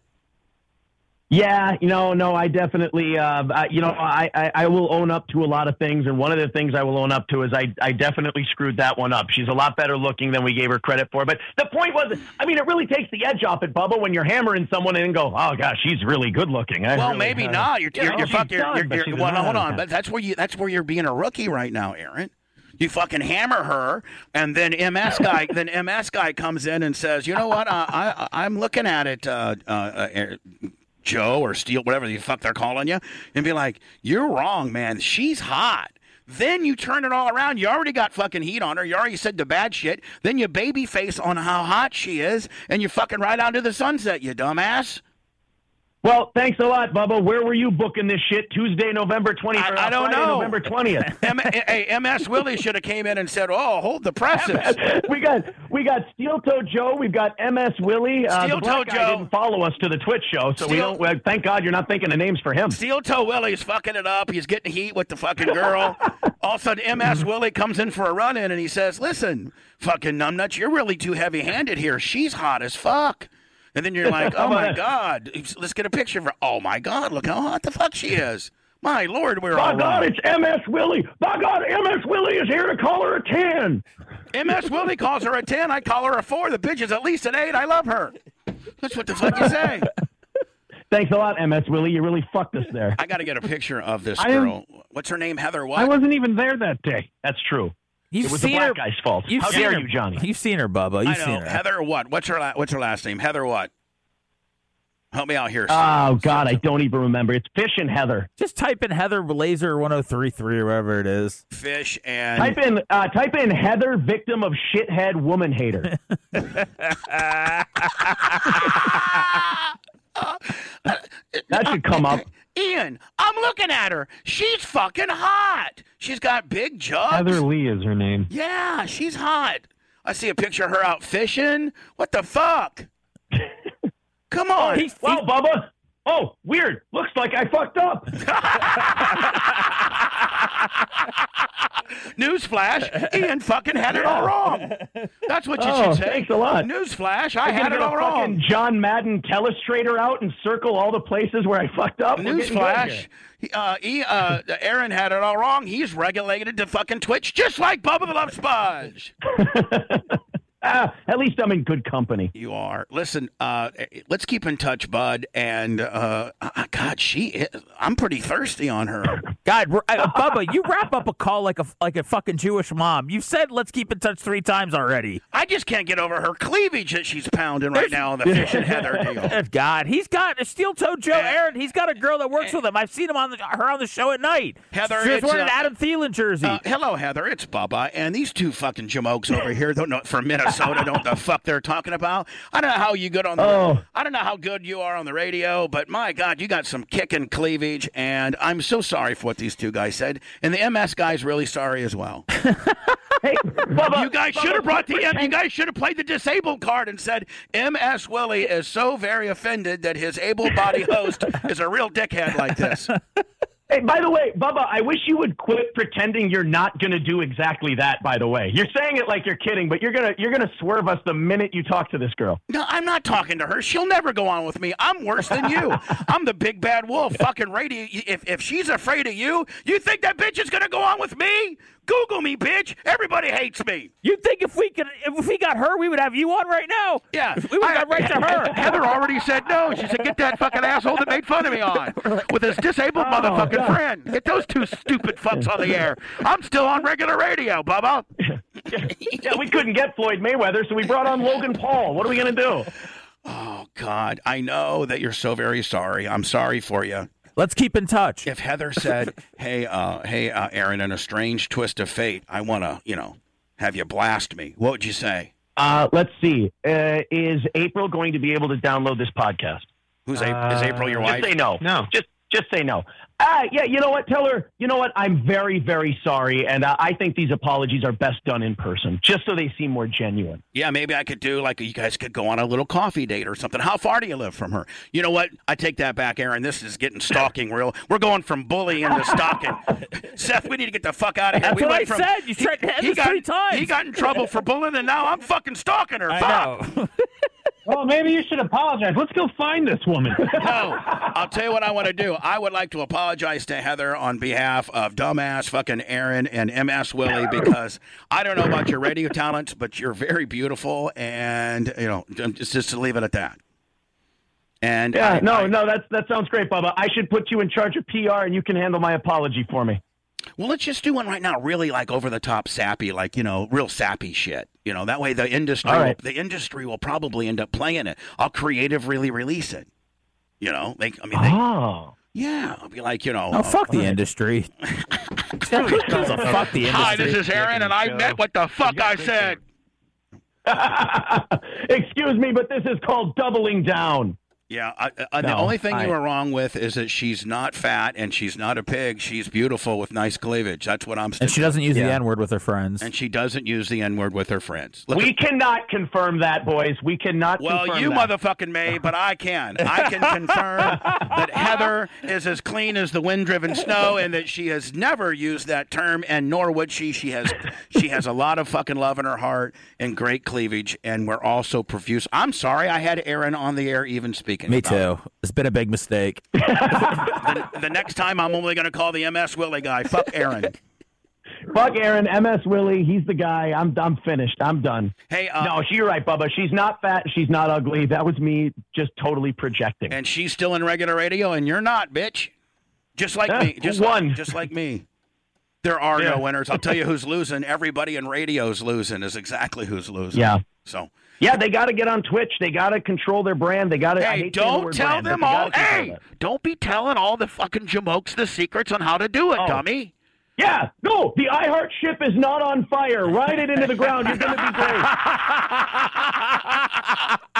Yeah, you know, no, I definitely, uh, I, you know, I, I, I will own up to a lot of things, and one of the things I will own up to is I, I definitely screwed that one up. She's a lot better looking than we gave her credit for. But the point was, I mean, it really takes the edge off it, Bubba, when you're hammering someone and go, oh gosh, she's really good looking. I Well, really, maybe not. You're, you you're, know, you're, she's fuck, you're, you're, you're well, no, hold on, but that's where you, that's where you're being a rookie right now, Aaron. You fucking hammer her, and then MS guy, <laughs> then MS guy comes in and says, you know what, uh, I, I, I'm looking at it, uh, uh, uh, Joe or Steele, whatever the fuck they're calling you, and be like, "You're wrong, man. She's hot." Then you turn it all around. You already got fucking heat on her. You already said the bad shit. Then you baby face on how hot she is, and you fucking right out to the sunset, you dumbass. Well, thanks a lot, Bubba. Where were you booking this shit? Tuesday, November 20th. I- I uh, don't Friday, know. November 20th. <laughs> M- hey, MS Willie should have came in and said, "Oh, hold the presses." we got we got Steel Toe Joe. We've got MS Willie. Uh, Steel Toe Joe. didn't follow us to the Twitch show, so we don't. Well, thank God you're not thinking of names for him. Steel Toe Willie's fucking it up. He's getting heat with the fucking girl. <laughs> All of a sudden, MS Willie comes in for a run in and he says, Listen, fucking numbnuts, you're really too heavy handed here. She's hot as fuck. And then you're <laughs> like, Oh my God. Let's get a picture of her. Oh my God, look how hot the fuck she is. My Lord, we're By all God, wrong. it's MS Willie. By God, MS Willie is here to call her a ten. MS Willie calls her a 10. I call her a 4. The bitch is at least an 8. I love her. That's what the fuck you say. Thanks a lot, MS Willie. You really fucked us there. I got to get a picture of this I am- girl. What's her name? Heather what? I wasn't even there that day. That's true. You've it was seen the black her. guy's fault. How dare her, you, Johnny? You've seen her, Bubba. You've I know. seen her. Heather what? What's her la- what's her last name? Heather what? Help me out here. Oh God, I don't even remember. It's Fish and Heather. Just type in Heather Lazer 1033 or whatever it is. Fish and Type in uh, type in Heather, victim of shithead woman hater. <laughs> <laughs> that should come up. Ian, I'm looking at her. She's fucking hot. She's got big jugs. Heather Lee is her name. Yeah, she's hot. I see a picture of her out fishing. What the fuck? <laughs> Come on. He's- Well, Bubba. Oh, weird. Looks like I fucked up. <laughs> Newsflash, Ian fucking had it all wrong. That's what you Oh, should say. thanks a lot. Newsflash, I I had it all wrong. fucking John Madden telestrator out and circle all the places where I fucked up. We're Newsflash, uh, he, uh, Aaron had it all wrong. He's regulated to fucking Twitch just like Bubba the Love Sponge. <laughs> Ah, at least I'm in good company. You are. Listen, uh, let's keep in touch, bud. And uh, uh, God, she, is, I'm pretty thirsty on her. <laughs> God, uh, Bubba, you wrap up a call like a like a fucking Jewish mom. You said let's keep in touch three times already. I just can't get over her cleavage that she's pounding right now on the fish and Heather <laughs> deal. God, he's got a steel toe Joe Aaron. He's got a girl that works with him. I've seen him on the, her on the show at night. Heather, she was it's, wearing an uh, Adam Thielen jersey. Uh, hello, Heather. It's Bubba, and these two fucking jamokes over here don't know from Minnesota don't the fuck they're talking about. I don't know how you good on the. Oh. I don't know how good you are on the radio, but my God, you got some kicking cleavage, and I'm so sorry for what these two guys said, and the MS guy's really sorry as well. <laughs> Hey, Bubba, You guys should have brought the you guys should have played the disabled card and said MS Willie is so very offended that his able-bodied host is a real dickhead like this. <laughs> Hey, by the way, Bubba, I wish you would quit pretending you're not going to do exactly that. By the way, you're saying it like you're kidding, but you're gonna you're gonna swerve us the minute you talk to this girl. No, I'm not talking to her. She'll never go on with me. I'm worse than you. <laughs> I'm the big bad wolf. Fucking radio. If if she's afraid of you, you think that bitch is gonna go on with me? Google me, bitch. Everybody hates me. you think if we could, if we got her, we would have you on right now? Yeah, <laughs> we would have got right to her. <laughs> Heather already said no. She said, "Get that fucking asshole that made fun of me <laughs> on with his disabled oh, motherfucking God. friend. Get those two stupid fucks on the air. I'm still on regular radio, Bubba." yeah, we couldn't get Floyd Mayweather, so we brought on Logan Paul. What are we gonna do? Oh God, I know that you're so very sorry. I'm sorry for you. Let's keep in touch. If Heather said, <laughs> "Hey, uh, hey, uh, Aaron, in a strange twist of fate, I want to, you know, have you blast me," what would you say? Uh, let's see. Uh, is April going to be able to download this podcast? Who's A- is April your wife? Just say no. No. Just just say no. Ah, yeah. You know what? Tell her. You know what? I'm very very sorry, and uh, I think these apologies are best done in person, just so they seem more genuine. Yeah, maybe I could do like you guys could go on a little coffee date or something. How far do you live from her? You know what? I take that back, Aaron. This is getting <laughs> stalking real. We're going from bullying to stalking. <laughs> Seth, we need to get the fuck out of here. That's we what went I from, said. You tried to have this got, three times. He got in trouble for bullying, and now I'm fucking stalking her. Fuck. Know. <laughs> Well, maybe you should apologize. Let's go find this woman. <laughs> No, I'll tell you what I want to do. I would like to apologize to Heather on behalf of dumbass fucking Aaron and MS Willie <laughs> because I don't know about your radio talents, but you're very beautiful, and you know, um, just just to leave it at that. And Yeah. I- no. I- no. That's that sounds great, Bubba. I should put you in charge of PR, and you can handle my apology for me. Well, let's just do one right now, really like over the top sappy, like you know, real sappy shit. You know, that way the industry, right. will, the industry will probably end up playing it. I'll creatively release it. You know, they, I mean, they, Oh. yeah, I'll be like, you know, Oh, uh, fuck the industry. <laughs> Gives a fuck the industry? Hi, this is Aaron, and I meant what the fuck I said. <laughs> Excuse me, but this is called doubling down. Yeah, I, I, the only thing I- you were wrong with is that she's not fat and she's not a pig. She's beautiful with nice cleavage. That's what I'm. And she doesn't use the N word with her friends. And she doesn't use the N word with her friends. Look We at- cannot confirm that, boys. We cannot. Confirm that. Well, you that. motherfucking may, <laughs> but I can. I can confirm that Heather is as clean as the wind-driven snow, and that she has never used that term, and nor would she. She has, she has a lot of fucking love in her heart and great cleavage, and we're all so profuse. I'm sorry I had Aaron on the air even speaking. Me about too. It's been a big mistake. <laughs> the, the next time I'm only going to call the MS Willie guy. Fuck Aaron. Fuck Aaron, MS Willie. He's the guy. I'm I'm finished. I'm done. Hey, uh, no, she- you're right, Bubba. She's not fat. She's not ugly. That was me just totally projecting. and she's still in regular radio, and you're not, bitch. Just like me. Just one. Like, just like me. There are Yeah. no winners. I'll tell you who's losing. Everybody in radio's losing. Is exactly who's losing. Yeah. So Yeah, they got to get on Twitch. They got to control their brand. They got to. hey, don't tell them all. Hey, don't be telling all the fucking jamokes the secrets on how to do it, Oh. dummy. Yeah, no, the iHeart ship is not on fire. Ride it into the ground. You're going to be great.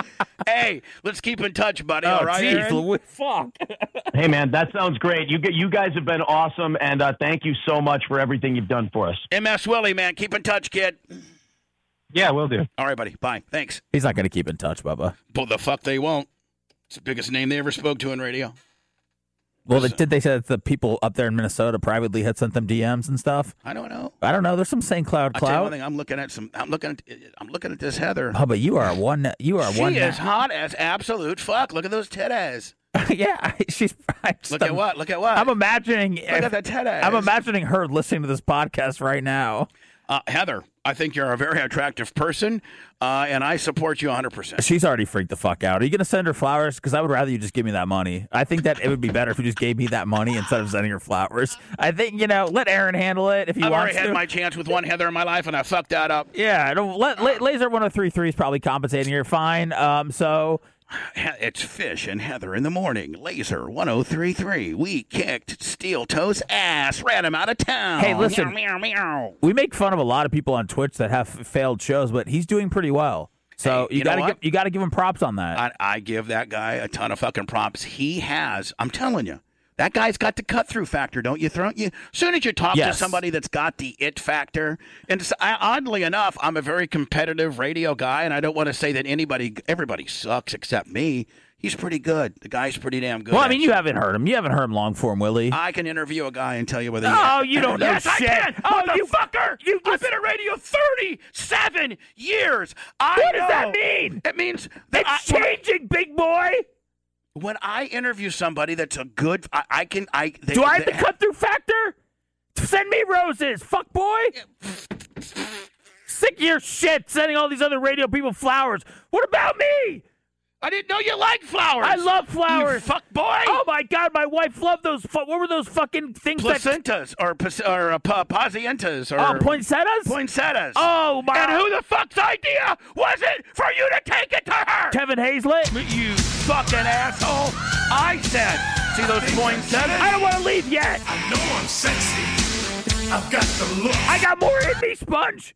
<laughs> Hey, let's keep in touch, buddy. Oh, all right, jeez, Aaron? Louis, fuck. <laughs> hey, man, that sounds great. You get, you guys have been awesome, and uh, thank you so much for everything you've done for us. MS Willie, man, keep in touch, kid. Yeah, we'll do. All right, buddy. Bye. Thanks. He's not going to keep in touch, Bubba. But the fuck they won't. It's the biggest name they ever spoke to in radio. Well, they, did they say that the people up there in Minnesota privately had sent them DMs and stuff? I don't know. I don't know. There's some St. Cloud I'll tell cloud. thing. I'm looking at some. I'm looking at. I'm looking at this Heather. Oh, but you are one. You are She one. is hot as absolute fuck. Look at those titties. <laughs> yeah, she's. I'm just- Look at what? Look at what? I'm imagining. Look at that titties. I'm imagining her listening to this podcast right now. Uh, Heather, I think you're a very attractive person, uh, and I support you 100. percent She's already freaked the fuck out. Are you going to send her flowers? Because I would rather you just give me that money. I think that it would be better if you just gave me that money instead of sending her flowers. I think you know, let Aaron handle it if he I've wants already had my chance with one Heather in my life, and I fucked that up. Yeah, don't let, la- Lazer 1033 is probably compensating her fine. Um, so It's Fish and Heather in the morning. Lazer 1033. We kicked Steel Toe's ass, ran him out of town. Hey, listen. Meow, meow, meow. we make fun of a lot of people on Twitch that have failed shows, but he's doing pretty well. So Hey, you, you gotta give you gotta give him props on that. I, I give that guy a ton of fucking props. He has. I'm telling you. That guy's got the cut through factor, don't you? Throw you. Soon as you talk to somebody that's got the it factor, and I, oddly enough, I'm a very competitive radio guy, and I don't want to say that anybody, everybody sucks except me. He's pretty good. The guy's pretty damn good. well, I mean, you haven't heard him. You haven't heard him long form, Willie. I can interview a guy and tell you whether. He's Oh, you don't know yes, shit. I can. Oh, you- fucker! you I've been at radio thirty-seven years. I What does that mean? It means that it's I, changing, big boy. When I interview somebody that's a good, I, I can. I they, Do I have they- the cut through factor? Send me roses, fuck boy. Sick of your shit sending all these other radio people flowers. What about me? I didn't know you liked flowers. I love You flowers. fuck boy. Oh my god, my wife loved those. Fu- what were those fucking things that? Placentas or pas- or uh, pa- pazientas or Oh, poinsettias. poinsettias. Oh my. And who the fuck's idea was it for you to take it to her? Kevin Hazlett. You fucking asshole! I said, see those poinsettias? I don't want to leave yet. I know I'm sexy. I've got the look. I got more in me, Sponge.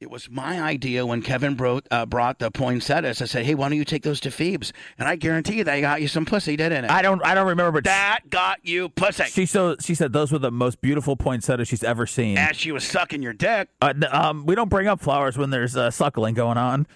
It was my idea when Kevin brought, uh, brought the poinsettias. I said, hey, why don't you take those to Phoebe's? And I guarantee you they got you some pussy, didn't it? I don't. I don't remember, but that got you pussy. she so she said those were the most beautiful poinsettias she's ever seen. As she was sucking your dick. Uh, um, we don't bring up flowers when there's uh, suckling going on.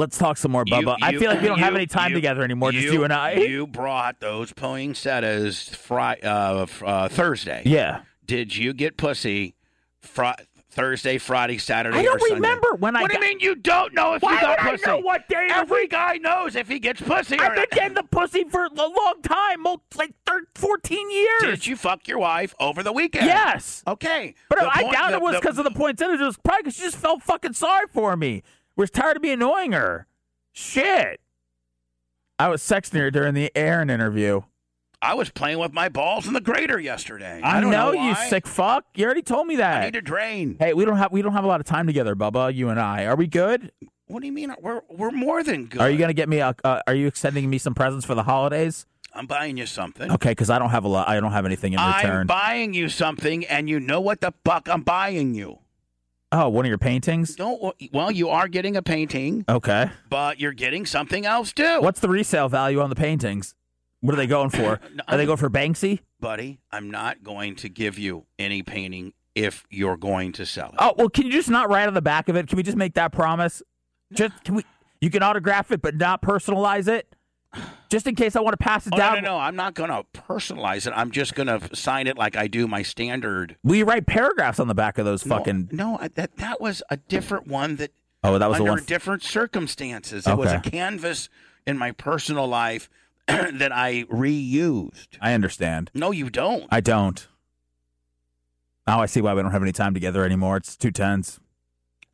Let's talk some more, You- Bubba. I feel like we don't have any time you- together anymore, just you and I. You brought those poinsettias Fri- uh, uh, Thursday. yeah. Did you get pussy fri- Thursday, Friday, Saturday, I don't or Sunday? remember when I What do got- you mean you don't know if Why you got would I know what day Every guy knows if he gets pussy I've been getting the pussy for a long time, like thir- 14 years. Did you fuck your wife over the weekend? Yes. Okay. But The I point- doubt the- it was because of the poinsettias. It was probably because she just felt fucking sorry for me. Was tired of me annoying her. Shit. I was sexting her during the Aaron interview. I was playing with my balls in the grater yesterday. I, don't know, know, you sick fuck. You already told me that. I need to drain. Hey, we don't have we don't have a lot of time together, Bubba. You and I. Are we good? What do you mean? We're we're more than good. Are you gonna get me? A, uh, are you extending me some presents for the holidays? I'm buying you something. Okay, because I don't have a lot. I don't have anything in return. I'm buying you something, and you know what the fuck I'm buying you. Oh, one of your paintings. Don't. Well, you are getting a painting, Okay. but you're getting something else too. What's the resale value on the paintings? What are they going for? <laughs> No, Are they going for Banksy? buddy? I'm not going to give you any painting if you're going to sell it. Oh well, can you just not write on the back of it? Can we just make that promise? Just can we? You can autograph it, but not personalize it. Just in case I want to pass it Oh, down. no, no! I'm not going to personalize it. I'm just going to sign it like I do my standard. You write paragraphs on the back of those No, fucking? No, I- that that was a different one that Oh, that was under different circumstances. It was a canvas in my personal life <clears throat> that I reused. I understand. No, you don't. I don't. Now I see why we don't have any time together anymore. It's too tense.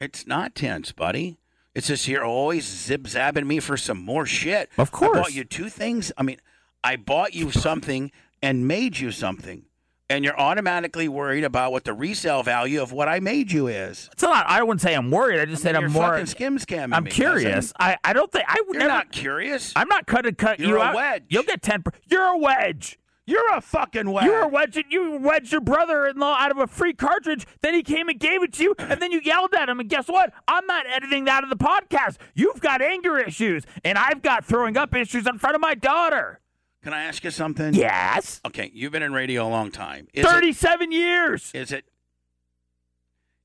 It's not tense, buddy. It's just you're always zip zabbing me for some more shit. Of course. I bought you two things. I mean, I bought you something and made you something. And you're automatically worried about what the resale value of what I made you is. It's not. I wouldn't say I'm worried. I just said you're I'm more. fucking skim scamming I'm me, curious. cousin. I, I don't think I would You're never. not curious. I'm not cutting cut You're you a out. wedge. You'll get ten. per- You're a wedge. You're a fucking wedge. You were wedging. You wedged your brother-in-law out of a free cartridge. Then he came and gave it to you, and then you yelled at him. And guess what? I'm not editing that of the podcast. You've got anger issues, and I've got throwing up issues in front of my daughter. Can I ask you something? Yes, Okay, you've been in radio a long time. Is thirty-seven years. Is it?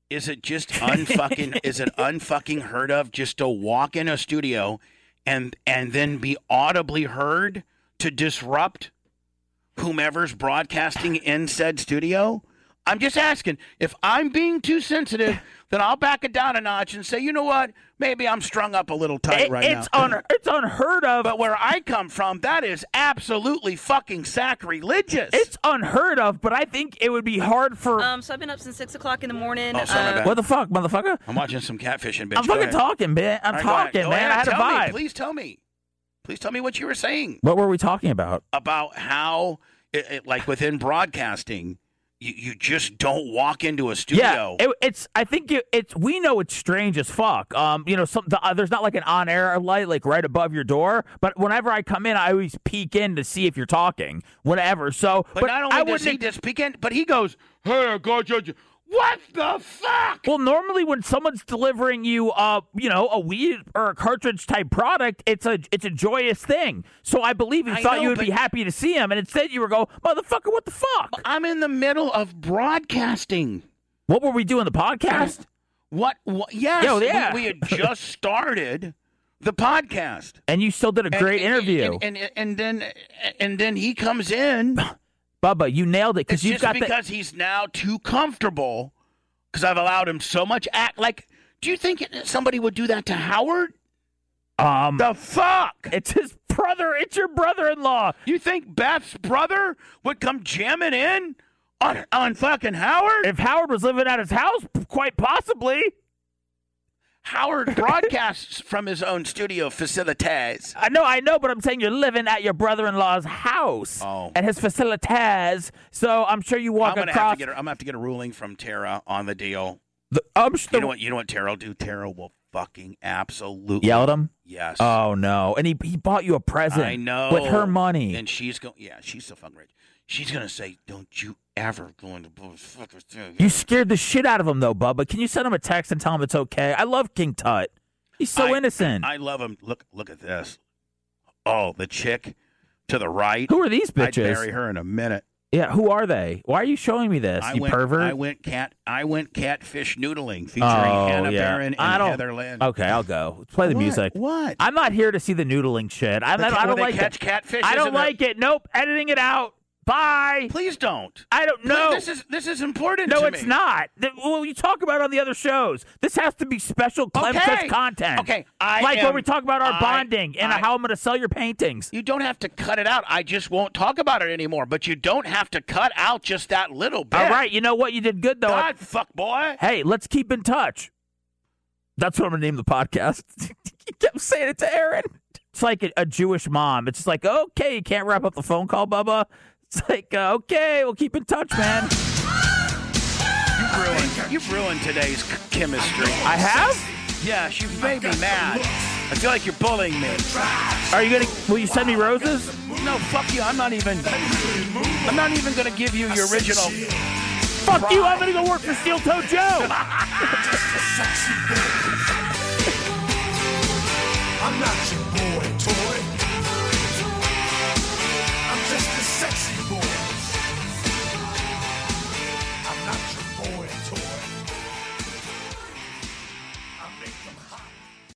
Is it just <laughs> unfucking? is it unfucking heard of just to walk in a studio, and and then be audibly heard to disrupt whomever's broadcasting in said studio? I'm just asking. If I'm being too sensitive, <laughs> then I'll back it down a notch and say, you know what? Maybe I'm strung up a little tight It- right it's now. un, it's unheard of. But where I come from, that is absolutely fucking sacrilegious. It's unheard of. But I think it would be hard for. Um, so I've been up since six o'clock in the morning. Oh, sorry, Uh, what the fuck, motherfucker? I'm watching some catfishing, bitch. I'm fucking talking, man. I'm All right, go ahead. talking, man. ahead. I had a tell vibe. Me. Please tell me. Please tell me what you were saying What were we talking about? about how, it, it, like within broadcasting, you, you just don't walk into a studio. Yeah, it, it's. I think it, it's. We know it's strange as fuck. Um, you know, some the, uh, there's not like an on-air light like right above your door. But whenever I come in, I always peek in to see if you're talking. Whatever. So, but, not only I does he wouldn't. just speak in, but he goes, "Hey, God, judge, what the fuck?" well, normally when someone's delivering you, uh, you know, a weed or a cartridge type product, it's a it's a joyous thing. So I believe you I thought know, you would be happy to see him, and instead you were go, motherfucker, what the fuck? I'm in the middle of broadcasting. What were we doing? The podcast? <clears throat> What? what yes, Yo, we- yeah. we, had just <laughs> started the podcast. And you still did a great And- interview, and, and, and then and then he comes in. <laughs> Bubba. You nailed it because you've just got the. because he's now too comfortable because I've allowed him so much act. Like, do you think somebody would do that to Howard? Um, The fuck? it's his brother. It's your brother-in-law. You think Beth's brother would come jamming in on on fucking Howard? If Howard was living at his house, quite possibly. Howard <laughs> broadcasts from his own studio facilities. I know, I know, but I'm saying you're living at your brother-in-law's house Oh. at his facilities. So I'm sure you walk I'm gonna across. have to get. A, I'm gonna have to get a ruling from Tara on the deal. the, I'm sure You know what? You know what Tara will do? Tara will fucking absolutely Yell at him. Yes. Oh no! And he he bought you a present. I know. with her money. And she's going. Yeah, she's so fucking rich. She's gonna say, "Don't you ever go into motherfuckers." You scared the shit out of him though, Bubba. Can you send him a text and tell him it's okay? I love King Tut. He's so I- innocent. I love him. Look, look at this. Oh, the chick to the right. Who are these bitches? I'd marry her in a minute. Yeah, who are they? Why are you showing me this? I you went, pervert. I went cat. I went catfish noodling featuring oh Hannah yeah. Barron and I don't. Heather Lynn. Okay, I'll go. Play the What? music. What? I'm not here to see the noodling shit. I, The I, I don't like catch it. catfish, I don't like it. Nope. Editing it out. Bye. Please don't. I don't know. This is this is important. No, it's me. not. Th- Well, you talk about it on the other shows. This has to be special Clem Okay. Content. Okay, I like am- when we talk about our I- bonding and I- how I'm going to sell your paintings. You don't have to cut it out. I just won't talk about it anymore. But you don't have to cut out just that little bit. All right, you know what? You did good though. God, fuck boy. Hey, let's keep in touch. That's what I'm gonna name the podcast. <laughs> you kept saying it to Aaron. It's like a, a Jewish mom. It's just like, okay, you can't wrap up the phone call, Bubba. It's like, uh, okay, we'll keep in touch, man. You've ruined, you've ruined today's chemistry. I have. Yes, you've made me mad. I feel like you're bullying me. Are you gonna? Will you send me roses? No, fuck you. I'm not even. I'm not even gonna give you your original. Fuck you! I'm gonna go work for Steel Toe Joe. <laughs> I'm not your